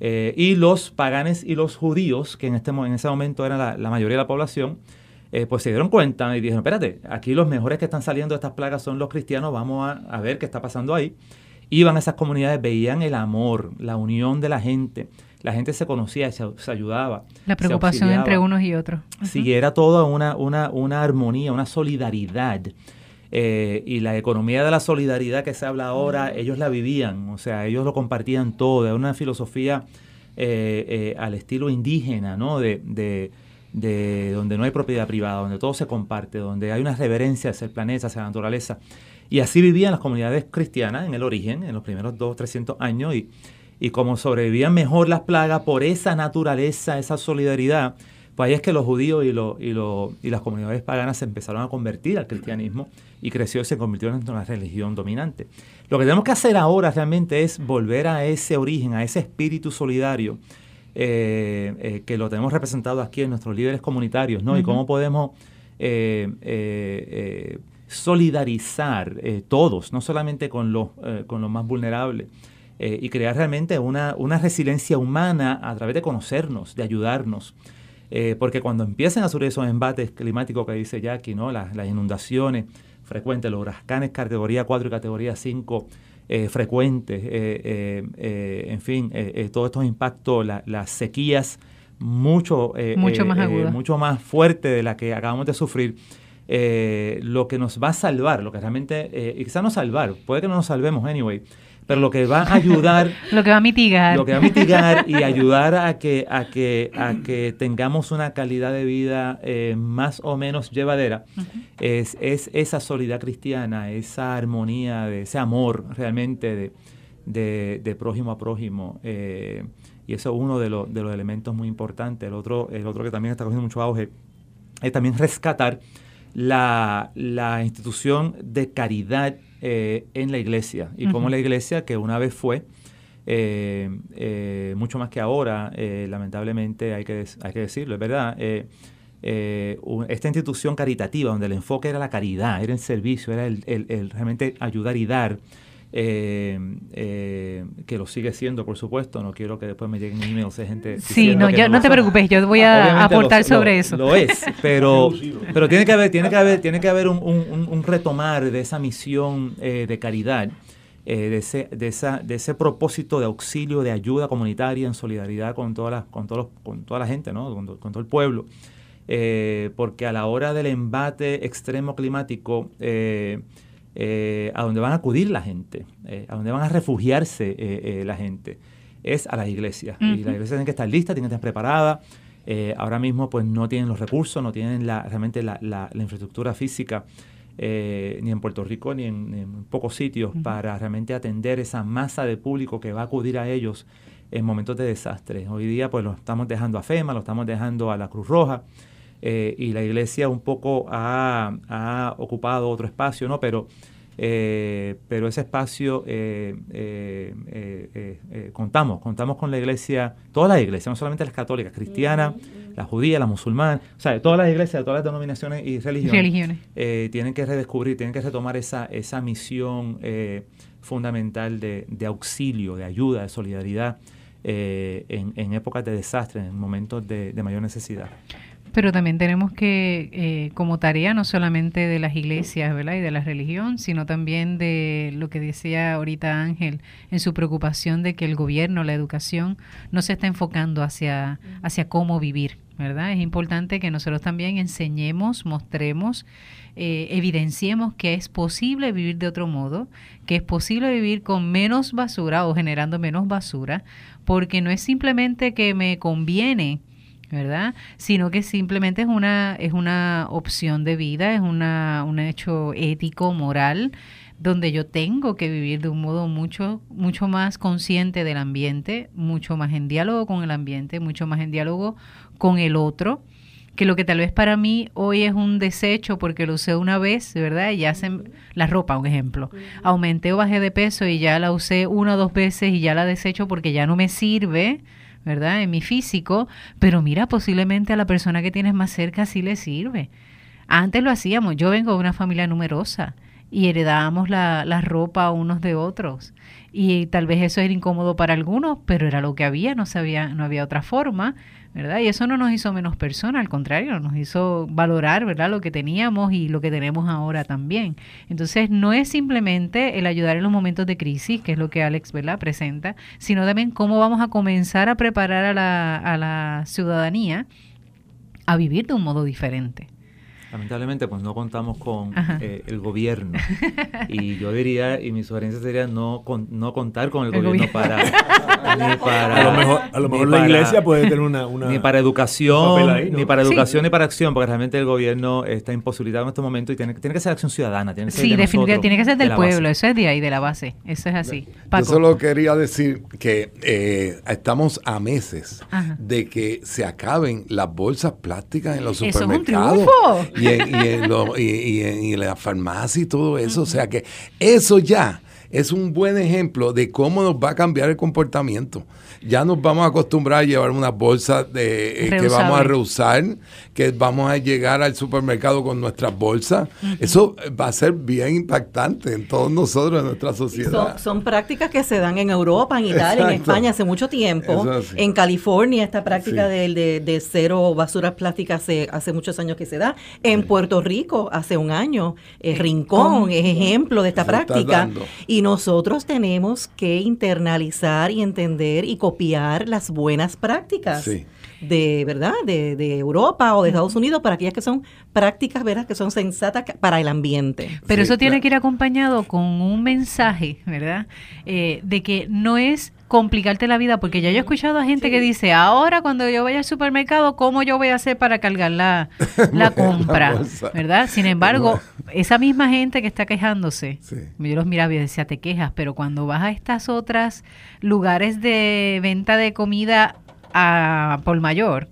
Eh, y los paganes y los judíos, que en, este, en ese momento eran la, mayoría de la población, eh, pues se dieron cuenta y dijeron, espérate, aquí los mejores que están saliendo de estas plagas son los cristianos, vamos a, ver qué está pasando ahí. Iban a esas comunidades, veían el amor, la unión de la gente, la gente se conocía, se, se ayudaba. La preocupación entre unos y otros. Sí, era toda una, una, una armonía, una solidaridad. Eh, y la economía de la solidaridad que se habla ahora, ellos la vivían, o sea, ellos lo compartían todo, era una filosofía eh, eh, al estilo indígena, ¿no? De, de, donde no hay propiedad privada, donde todo se comparte, donde hay una reverencia hacia el planeta, hacia la naturaleza. Y así vivían las comunidades cristianas en el origen, en los primeros 200, 300 años, y, y como sobrevivían mejor las plagas por esa naturaleza, esa solidaridad, pues ahí es que los judíos y, y, y las comunidades paganas se empezaron a convertir al cristianismo y creció y se convirtió en una religión dominante. Lo que tenemos que hacer ahora realmente es volver a ese origen, a ese espíritu solidario eh, eh, que lo tenemos representado aquí en nuestros líderes comunitarios, ¿no? Y cómo podemos eh, solidarizar todos, no solamente con los, con los más vulnerables, y crear realmente una, una resiliencia humana a través de conocernos, de ayudarnos. Eh, porque cuando empiecen a surgir esos embates climáticos que dice Jackie, ¿no? las, inundaciones frecuentes, los huracanes categoría 4 y categoría 5 eh, frecuentes, eh, en fin, todos estos impactos, las sequías mucho, mucho, más mucho más fuerte de la que acabamos de sufrir. lo que nos va a salvar, lo que realmente, y quizá no salvar, puede que no nos salvemos anyway, pero lo que va a ayudar lo que va a mitigar. lo que va a mitigar y ayudar a que a que a que tengamos una calidad de vida eh, más o menos llevadera es, es, esa solidaridad cristiana esa armonía de ese amor realmente de, de, prójimo a prójimo eh, y eso es uno de, los de los elementos muy importantes. El otro el otro que también está cogiendo mucho auge es también rescatar la, la institución de caridad eh, en la iglesia. Y como la iglesia que una vez fue, eh, eh, mucho más que ahora, lamentablemente hay que, hay que decirlo, es verdad, esta institución caritativa donde el enfoque era la caridad, era el servicio, era el, el realmente ayudar y dar, eh, eh, que lo sigue siendo, por supuesto. No quiero que después me lleguen emails de gente. Sí, no, no, te preocupes, yo voy a aportar sobre eso. Lo es, pero, pero tiene que haber, tiene que haber, tiene que haber un, retomar de esa misión eh, de caridad. de, ese, de, esa, de ese propósito de auxilio, de ayuda comunitaria en solidaridad con, todas las, con, todos con toda la gente, ¿no? con, todo el pueblo. porque a la hora del embate extremo climático, eh, a donde van a acudir la gente, eh, a donde van a refugiarse eh, la gente, es a las iglesias. Y las iglesias tienen que estar listas, tienen que estar preparadas. ahora mismo pues no tienen los recursos, no tienen la, realmente la, la, infraestructura física, ni en Puerto Rico ni en, pocos sitios, para realmente atender esa masa de público que va a acudir a ellos en momentos de desastre. Hoy día pues lo estamos dejando a FEMA, lo estamos dejando a la Cruz Roja. Y la iglesia un poco ha, ha ocupado otro espacio, ¿no? Pero eh, pero ese espacio eh, eh, contamos, contamos con la iglesia, todas las iglesias, no solamente las católicas, cristianas, las judías, las musulmanas, o sea, todas las iglesias, todas las denominaciones y religiones, tienen que redescubrir, tienen que retomar esa, esa misión fundamental de, auxilio, de ayuda, de solidaridad en, épocas de desastre, en momentos de mayor necesidad. Pero también tenemos que, eh, como tarea, no solamente de las iglesias ¿verdad? y de la religión, sino también de lo que decía ahorita Ángel, en su preocupación de que el gobierno, la educación, no se está enfocando hacia, hacia cómo vivir. ¿verdad? Es importante que nosotros también enseñemos, mostremos, eh, evidenciemos que es posible vivir de otro modo, que es posible vivir con menos basura o generando menos basura, porque no es simplemente que me conviene ¿verdad? Sino que simplemente es una, es una opción de vida, es una, un hecho ético, moral, donde yo tengo que vivir de un modo mucho, mucho más consciente del ambiente, mucho más en diálogo con el ambiente, mucho más en diálogo con el otro, que lo que tal vez para mí hoy es un desecho porque lo usé una vez, ¿verdad? Y ya hacen la ropa, un ejemplo. Aumenté o bajé de peso y ya la usé una o dos veces y ya la desecho porque ya no me sirve ¿verdad? En mi físico, pero mira, posiblemente a la persona que tienes más cerca sí le sirve. Antes lo hacíamos, yo vengo de una familia numerosa y heredábamos la, la ropa unos de otros. Y tal vez eso era incómodo para algunos, pero era lo que había, no, sabía, no había otra forma. ¿Verdad? Y eso no nos hizo menos personas, al contrario, nos hizo valorar, ¿verdad? Lo que teníamos y lo que tenemos ahora también. Entonces, no es simplemente el ayudar en los momentos de crisis, que es lo que Alex, ¿verdad? Presenta, sino también cómo vamos a comenzar a preparar a la, a la ciudadanía a vivir de un modo diferente. Lamentablemente, pues no contamos con eh, el gobierno. Y yo diría, y mi sugerencia sería no, no contar con el, gobierno, para, ni para... A lo mejor, a lo mejor la iglesia puede tener una... ni para educación, ni para educación, ni para acción, porque realmente el gobierno está imposibilitado en este momento y tiene, tiene que ser acción ciudadana. Tiene que ser sí, definitivamente, tiene que ser del pueblo, eso es de ahí, de la base. Eso es así. Yo solo quería decir que eh, estamos a meses de que se acaben las bolsas plásticas en los supermercados. Eso es un y en, y, en, la farmacia y todo eso. O sea que eso ya es un buen ejemplo de cómo nos va a cambiar el comportamiento ya nos vamos a acostumbrar a llevar unas bolsas de, eh, que vamos a reusar, que vamos a llegar al supermercado con nuestras bolsas. Eso va a ser bien impactante en todos nosotros, en nuestra sociedad. Son, prácticas que se dan en Europa, en Italia, en España hace mucho tiempo. En California esta práctica de, de, cero basuras plásticas hace, hace muchos años que se da. En Puerto Rico hace un año. El Rincón es ejemplo de esta práctica. Y nosotros tenemos que internalizar y entender y copiar las buenas prácticas. de verdad de, de, Europa o de Estados Unidos para aquellas que son prácticas ¿verdad? que son sensatas para el ambiente. Pero eso tiene que ir acompañado con un mensaje verdad eh, de que no es complicarte la vida, porque ya yo he escuchado a gente que dice, ahora cuando yo vaya al supermercado, ¿cómo yo voy a hacer para cargar la, la compra? ¿Verdad? Sin embargo, esa misma gente que está quejándose, yo los miraba y decía, te quejas, pero cuando vas a estas otras lugares de venta de comida a, por mayor,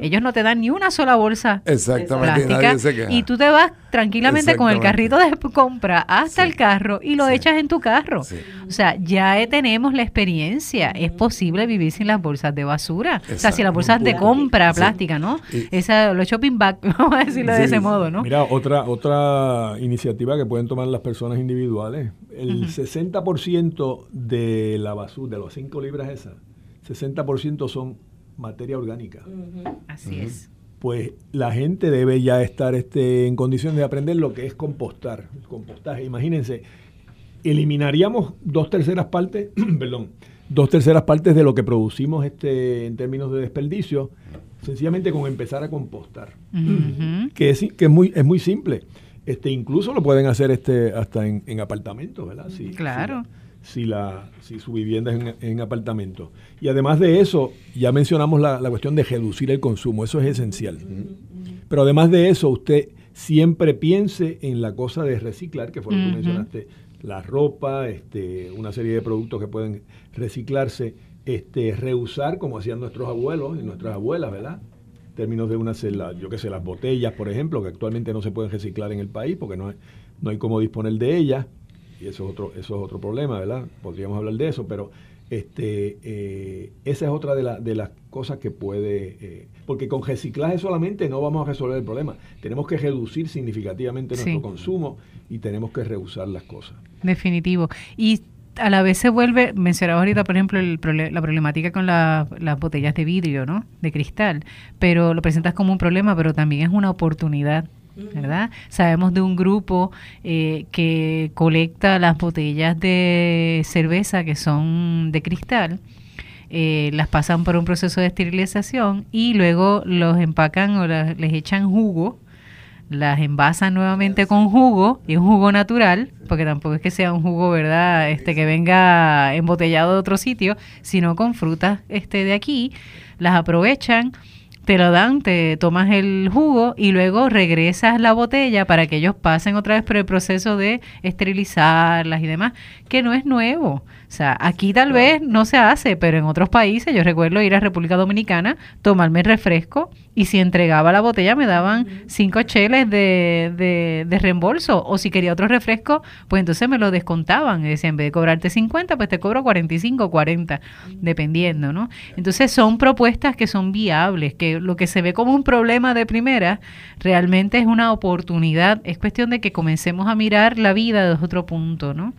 ellos no te dan ni una sola bolsa Exactamente, plástica y tú te vas tranquilamente con el carrito de compra hasta el carro y lo echas en tu carro. O sea, ya tenemos la experiencia. Es posible vivir sin las bolsas de basura. O sea, si las bolsas de compra plástica, ¿no? Esa, los shopping bag, vamos a decirlo de ese modo, ¿no? Mira, otra, otra iniciativa que pueden tomar las personas individuales. El 60% de la basura, de los 5 libras esas, 60% son materia orgánica. Así es. Pues la gente debe ya estar este, en condiciones de aprender lo que es compostar, el compostaje. Imagínense, eliminaríamos dos terceras partes, perdón, dos terceras partes de lo que producimos este, en términos de desperdicio, sencillamente con empezar a compostar. Que, es, que es, muy, es muy simple. Este, incluso lo pueden hacer este, hasta en, apartamentos, ¿verdad? Sí, claro si, la, si su vivienda es en, apartamento. Y además de eso, ya mencionamos la, cuestión de reducir el consumo, eso es esencial. Pero además de eso, usted siempre piense en la cosa de reciclar, que fue lo que mencionaste, la ropa, este, una serie de productos que pueden reciclarse, este, reusar como hacían nuestros abuelos y nuestras abuelas, ¿verdad? En términos de una, yo qué sé, las botellas, por ejemplo, que actualmente no se pueden reciclar en el país porque no hay, no hay cómo disponer de ellas y eso es otro, eso es otro problema, ¿verdad? Podríamos hablar de eso, pero este, eh, esa es otra de, de, las cosas que puede, eh, porque con reciclaje solamente no vamos a resolver el problema, tenemos que reducir significativamente nuestro consumo y tenemos que reusar las cosas. Definitivo. Y a la vez se vuelve, mencionaba ahorita, por ejemplo, el, la problemática con las botellas de vidrio, ¿no? De cristal, pero lo presentas como un problema, pero también es una oportunidad ¿verdad? Sabemos de un grupo eh, que colecta las botellas de cerveza que son de cristal, eh, las pasan por un proceso de esterilización y luego los empacan o les echan jugo, las envasan nuevamente con jugo y un jugo natural, porque tampoco es que sea un jugo, ¿verdad? Este que venga embotellado de otro sitio, sino con frutas este de aquí, las aprovechan te lo dan, te tomas el jugo y luego regresas la botella para que ellos pasen otra vez por el proceso de esterilizarlas y demás, que no es nuevo. O sea, aquí tal vez no se hace, pero en otros países, yo recuerdo ir a República Dominicana, tomarme refresco y si entregaba la botella me daban cinco cheles de, de, reembolso o si quería otro refresco, pues entonces me lo descontaban. Y decía, en vez de cobrarte 50, pues te cobro 45, 40, dependiendo, ¿no? Entonces son propuestas que son viables, que lo que se ve como un problema de primera, realmente es una oportunidad. Es cuestión de que comencemos a mirar la vida desde otro punto, ¿no?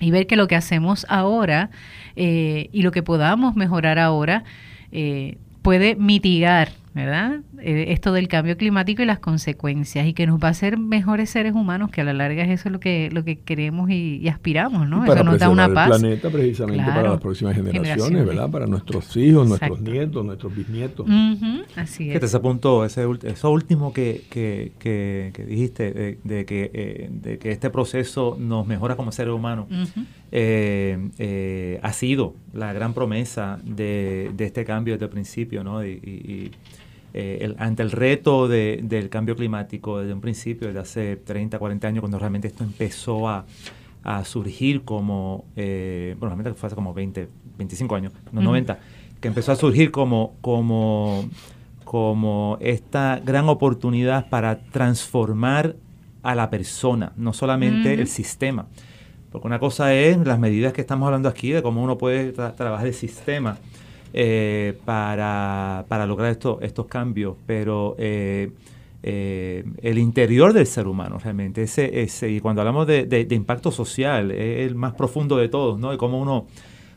Y ver que lo que hacemos ahora eh, y lo que podamos mejorar ahora eh, puede mitigar ¿verdad? Eh, esto del cambio climático y las consecuencias y que nos va a hacer mejores seres humanos, que a la larga es eso lo que lo que queremos y, aspiramos, ¿no? Para eso nos da una paz. el planeta precisamente para las próximas generaciones, ¿verdad? Para nuestros hijos, nuestros nietos, nuestros bisnietos. así es. Ese punto, ese, eso último que, que, que, dijiste, de, que, eh, de que este proceso nos mejora como seres humanos, eh, ha sido la gran promesa de, de este cambio desde el principio, ¿no? y eh, ante el reto del cambio climático desde un principio, desde hace 30, 40 años, cuando realmente esto empezó a, surgir como, eh, bueno, realmente fue hace como 20, 25 años, no 90, que empezó a surgir como, como, como esta gran oportunidad para transformar a la persona, no solamente el sistema. Porque una cosa es las medidas que estamos hablando aquí, de cómo uno puede trabajar el sistema, eh, para, para, lograr esto, estos cambios, pero eh, eh, el interior del ser humano realmente, ese, ese y cuando hablamos de, impacto social, es el más profundo de todos, ¿no? Y cómo uno,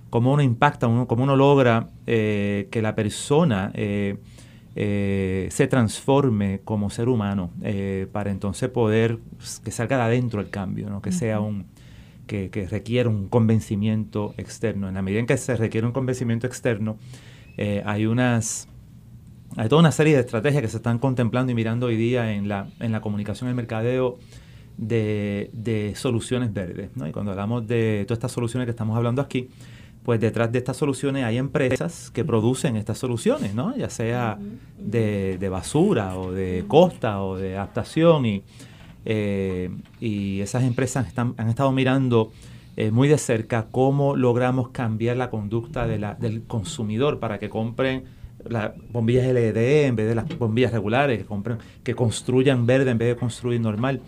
cómo uno impacta, uno, cómo uno logra que la persona se transforme como ser humano para entonces poder que salga de adentro el cambio, ¿no? que sea un, que, requiere un convencimiento externo. En la medida en que se requiere un convencimiento externo, eh, hay unas hay toda una serie de estrategias que se están contemplando y mirando hoy día en la, en la comunicación y el mercadeo de, de soluciones verdes. ¿no? Y cuando hablamos de todas estas soluciones que estamos hablando aquí, pues detrás de estas soluciones hay empresas que producen estas soluciones, ¿no? ya sea de, de basura o de costa o de adaptación. Y, eh, y esas empresas están, han estado mirando eh, muy de cerca cómo logramos cambiar la conducta de del consumidor para que compren las bombillas LED en vez de las bombillas regulares, que, compren, que construyan verde en vez de construir normal.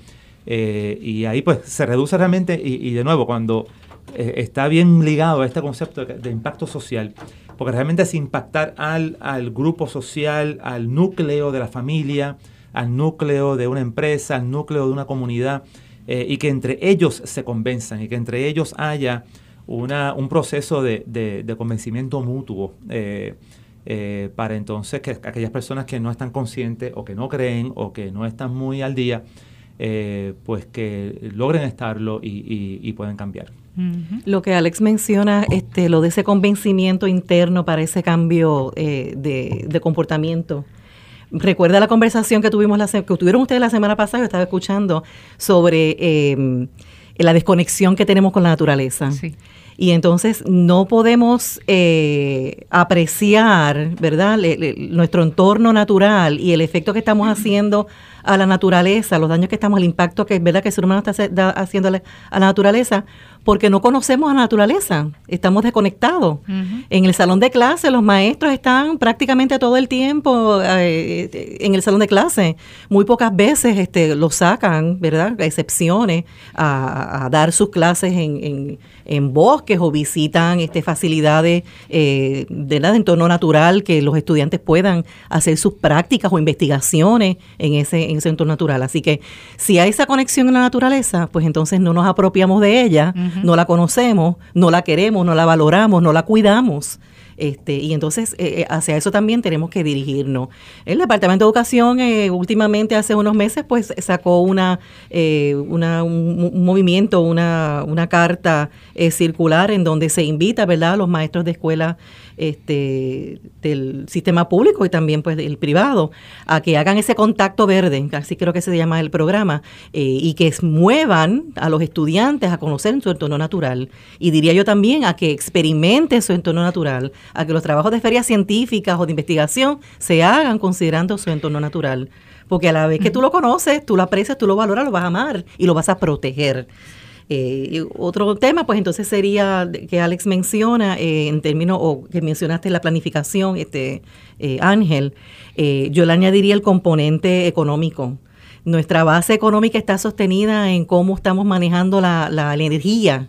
Eh, y ahí pues se reduce realmente, y, de nuevo, cuando está bien ligado a este concepto de, impacto social, porque realmente es impactar al, al grupo social, al núcleo de la familia, al núcleo de una empresa, al núcleo de una comunidad, eh, y que entre ellos se convenzan y que entre ellos haya una, un proceso de, de, convencimiento mutuo. para entonces que aquellas personas que no están conscientes o que no creen o que no están muy al día, eh, pues que logren estarlo y, pueden cambiar. Lo que Alex menciona, este, lo de ese convencimiento interno para ese cambio eh, de, comportamiento. Recuerda la conversación que tuvimos la que tuvieron ustedes la semana pasada, yo estaba escuchando sobre em, la desconexión que tenemos con la naturaleza. Y entonces no podemos eh, apreciar, ¿verdad?, nuestro entorno natural y el efecto que estamos haciendo a la naturaleza, los daños que estamos, el impacto que es verdad que el ser humano está haciendo a la naturaleza, porque no conocemos a la naturaleza, estamos desconectados. En el salón de clase los maestros están prácticamente todo el tiempo eh, en el salón de clase. Muy pocas veces este, lo sacan, ¿verdad? Excepciones a, dar sus clases en, en, bosques o visitan este, facilidades eh, de, de entorno natural que los estudiantes puedan hacer sus prácticas o investigaciones en ese, en ese entorno natural. Así que si hay esa conexión en la naturaleza, pues entonces no nos apropiamos de ella no la conocemos, no la queremos, no la valoramos, no la cuidamos. Este, y entonces eh, eh, hacia eso también tenemos que dirigirnos. El Departamento de Educación eh, últimamente hace unos meses pues sacó una, una un, movimiento, una, una carta circular en donde se invita ¿verdad? a los maestros de escuela este, del sistema público y también pues del privado a que hagan ese contacto verde, así creo que se llama el programa, y que muevan a los estudiantes a conocer su entorno natural. Y diría yo también a que experimenten su entorno natural, a que los trabajos de ferias científicas o de investigación se hagan considerando su entorno natural. Porque a la vez que tú lo conoces, tú lo aprecias, tú lo valoras, lo vas a amar y lo vas a proteger. Eh, otro tema, pues entonces sería que Alex menciona eh, en términos, o que mencionaste la planificación, este eh, Ángel, yo le añadiría el componente económico nuestra base económica está sostenida en cómo estamos manejando la, la, energía.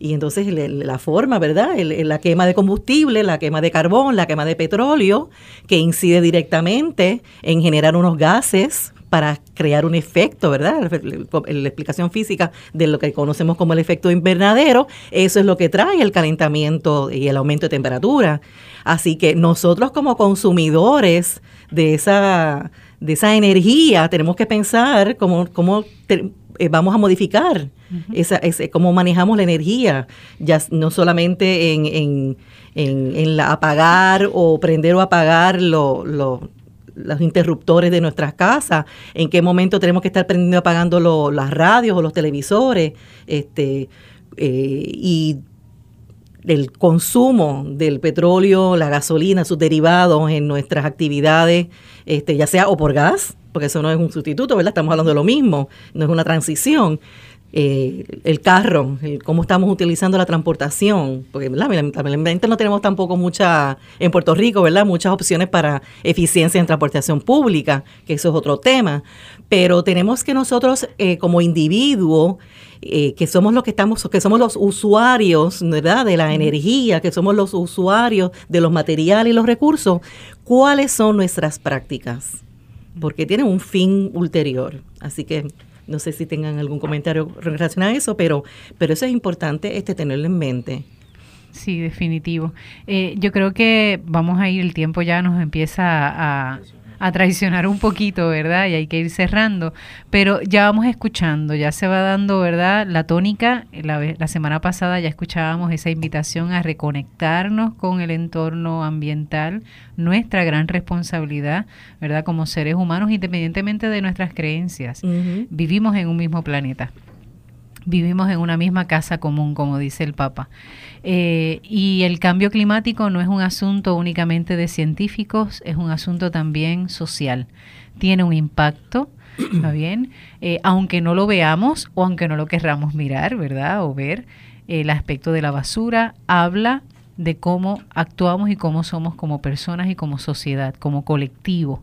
Y entonces la forma, ¿verdad? la quema de combustible, la quema de carbón, la quema de petróleo, que incide directamente en generar unos gases para crear un efecto, ¿verdad? La, explicación física de lo que conocemos como el efecto invernadero, eso es lo que trae el calentamiento y el aumento de temperatura. Así que nosotros como consumidores de esa de esa energía, tenemos que pensar cómo, cómo eh, vamos a modificar esa, ese, cómo manejamos la energía, ya no solamente en, en, en, la apagar o prender o apagar lo, los interruptores de nuestras casas, en qué momento tenemos que estar prendiendo apagando las radios o los televisores, este, eh, y el consumo del petróleo, la gasolina, sus derivados en nuestras actividades, este, ya sea o por gas, porque eso no es un sustituto, ¿verdad? Estamos hablando de lo mismo, no es una transición. Eh, el carro, cómo estamos utilizando la transportación, porque lamentablemente no tenemos tampoco mucha, en Puerto Rico, ¿verdad? Muchas opciones para eficiencia en transportación pública, que eso es otro tema, pero tenemos que nosotros eh, como individuos eh, que somos los que estamos, que somos los usuarios, ¿verdad? De la energía, que somos los usuarios de los materiales y los recursos, ¿cuáles son nuestras prácticas? Porque tienen un fin ulterior. Así que no sé si tengan algún comentario relacionado a eso, pero, pero eso es importante este tenerlo en mente. Sí, definitivo. Eh, yo creo que vamos a ir, el tiempo ya nos empieza a, a traicionar un poquito, ¿verdad? Y hay que ir cerrando, pero ya vamos escuchando, ya se va dando, ¿verdad? La tónica, la, la semana pasada ya escuchábamos esa invitación a reconectarnos con el entorno ambiental, nuestra gran responsabilidad, ¿verdad? Como seres humanos, independientemente de nuestras creencias. Vivimos en un mismo planeta vivimos en una misma casa común, como dice el Papa. Eh, y el cambio climático no es un asunto únicamente de científicos, es un asunto también social. Tiene un impacto, ¿está bien? Eh, aunque no lo veamos o aunque no lo querramos mirar, ¿verdad? O ver, el aspecto de la basura habla de cómo actuamos y cómo somos como personas y como sociedad, como colectivo.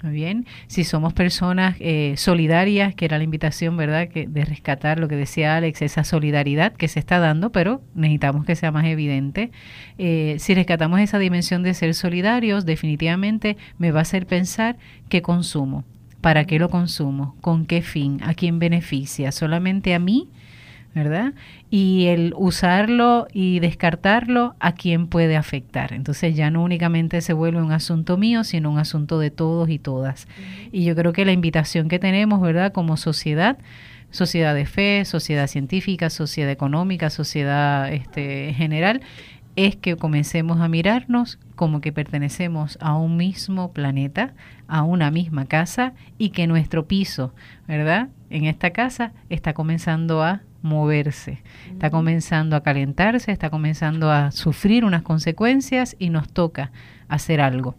Bien, si somos personas eh, solidarias, que era la invitación, ¿verdad?, que de rescatar lo que decía Alex, esa solidaridad que se está dando, pero necesitamos que sea más evidente. Eh, si rescatamos esa dimensión de ser solidarios, definitivamente me va a hacer pensar qué consumo, para qué lo consumo, con qué fin, a quién beneficia, solamente a mí ¿verdad? Y el usarlo y descartarlo, ¿a quién puede afectar? Entonces ya no únicamente se vuelve un asunto mío, sino un asunto de todos y todas. Y yo creo que la invitación que tenemos, ¿verdad? Como sociedad, sociedad de fe, sociedad científica, sociedad económica, sociedad este, general, es que comencemos a mirarnos como que pertenecemos a un mismo planeta, a una misma casa y que nuestro piso, ¿verdad? En esta casa está comenzando a moverse, está comenzando a calentarse, está comenzando a sufrir unas consecuencias y nos toca hacer algo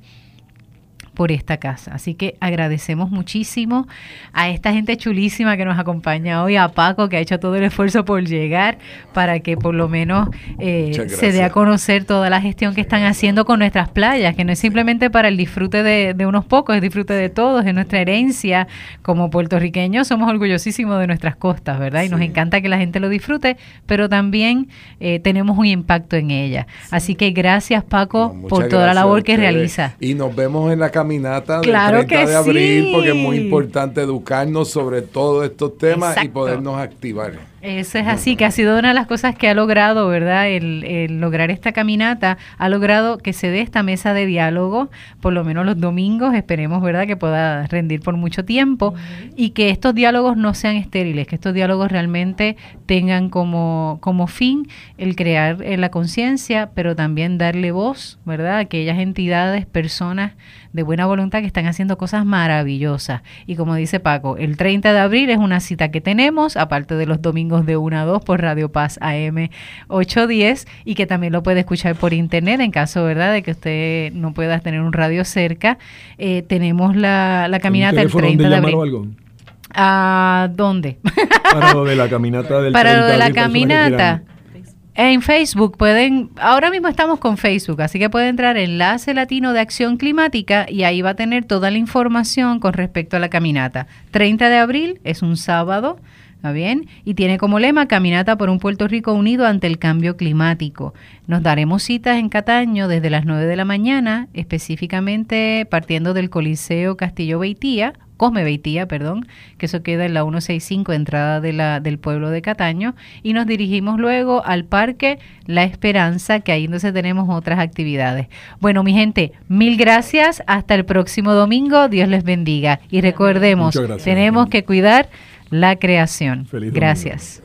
por esta casa. Así que agradecemos muchísimo a esta gente chulísima que nos acompaña hoy, a Paco que ha hecho todo el esfuerzo por llegar para que por lo menos eh, se dé a conocer toda la gestión que están haciendo con nuestras playas, que no es simplemente para el disfrute de, unos pocos, es disfrute de todos, es nuestra herencia. Como puertorriqueños somos orgullosísimos de nuestras costas, ¿verdad? Y nos encanta que la gente lo disfrute, pero también eh, tenemos un impacto en ella. Así que gracias Paco por toda la labor que realiza. Y nos vemos en la caminata del 30 de abril, porque es muy importante educarnos sobre todos estos temas y podernos activar. Eso es así, que ha sido una de las cosas que ha logrado, ¿verdad? El, lograr esta caminata, ha logrado que se dé esta mesa de diálogo, por lo menos los domingos, esperemos, ¿verdad? Que pueda rendir por mucho tiempo y que estos diálogos no sean estériles, que estos diálogos realmente tengan como, como fin el crear la conciencia, pero también darle voz, ¿verdad? A aquellas entidades, personas de buena voluntad que están haciendo cosas maravillosas. Y como dice Paco, el 30 de abril es una cita que tenemos, aparte de los domingos de 1 a 2 por Radio Paz AM 810 y que también lo puede escuchar por internet en caso, ¿verdad?, de que usted no pueda tener un radio cerca. Eh, tenemos la, la caminata el 30 de abril. ¿A dónde? Para lo de la caminata del Para lo de la caminata. En Facebook pueden, ahora mismo estamos con Facebook, así que puede entrar Enlace Latino de Acción Climática y ahí va a tener toda la información con respecto a la caminata. 30 de abril es un sábado, ¿está bien? Y tiene como lema Caminata por un Puerto Rico unido ante el cambio climático. Nos daremos citas en Cataño desde las 9 de la mañana, específicamente partiendo del Coliseo Castillo Beitía Cosme Beitía, perdón, que eso queda en la 165, entrada de la, del pueblo de Cataño, y nos dirigimos luego al Parque La Esperanza, que ahí entonces tenemos otras actividades. Bueno, mi gente, mil gracias, hasta el próximo domingo, Dios les bendiga. Y recordemos, tenemos que cuidar la creación. gracias.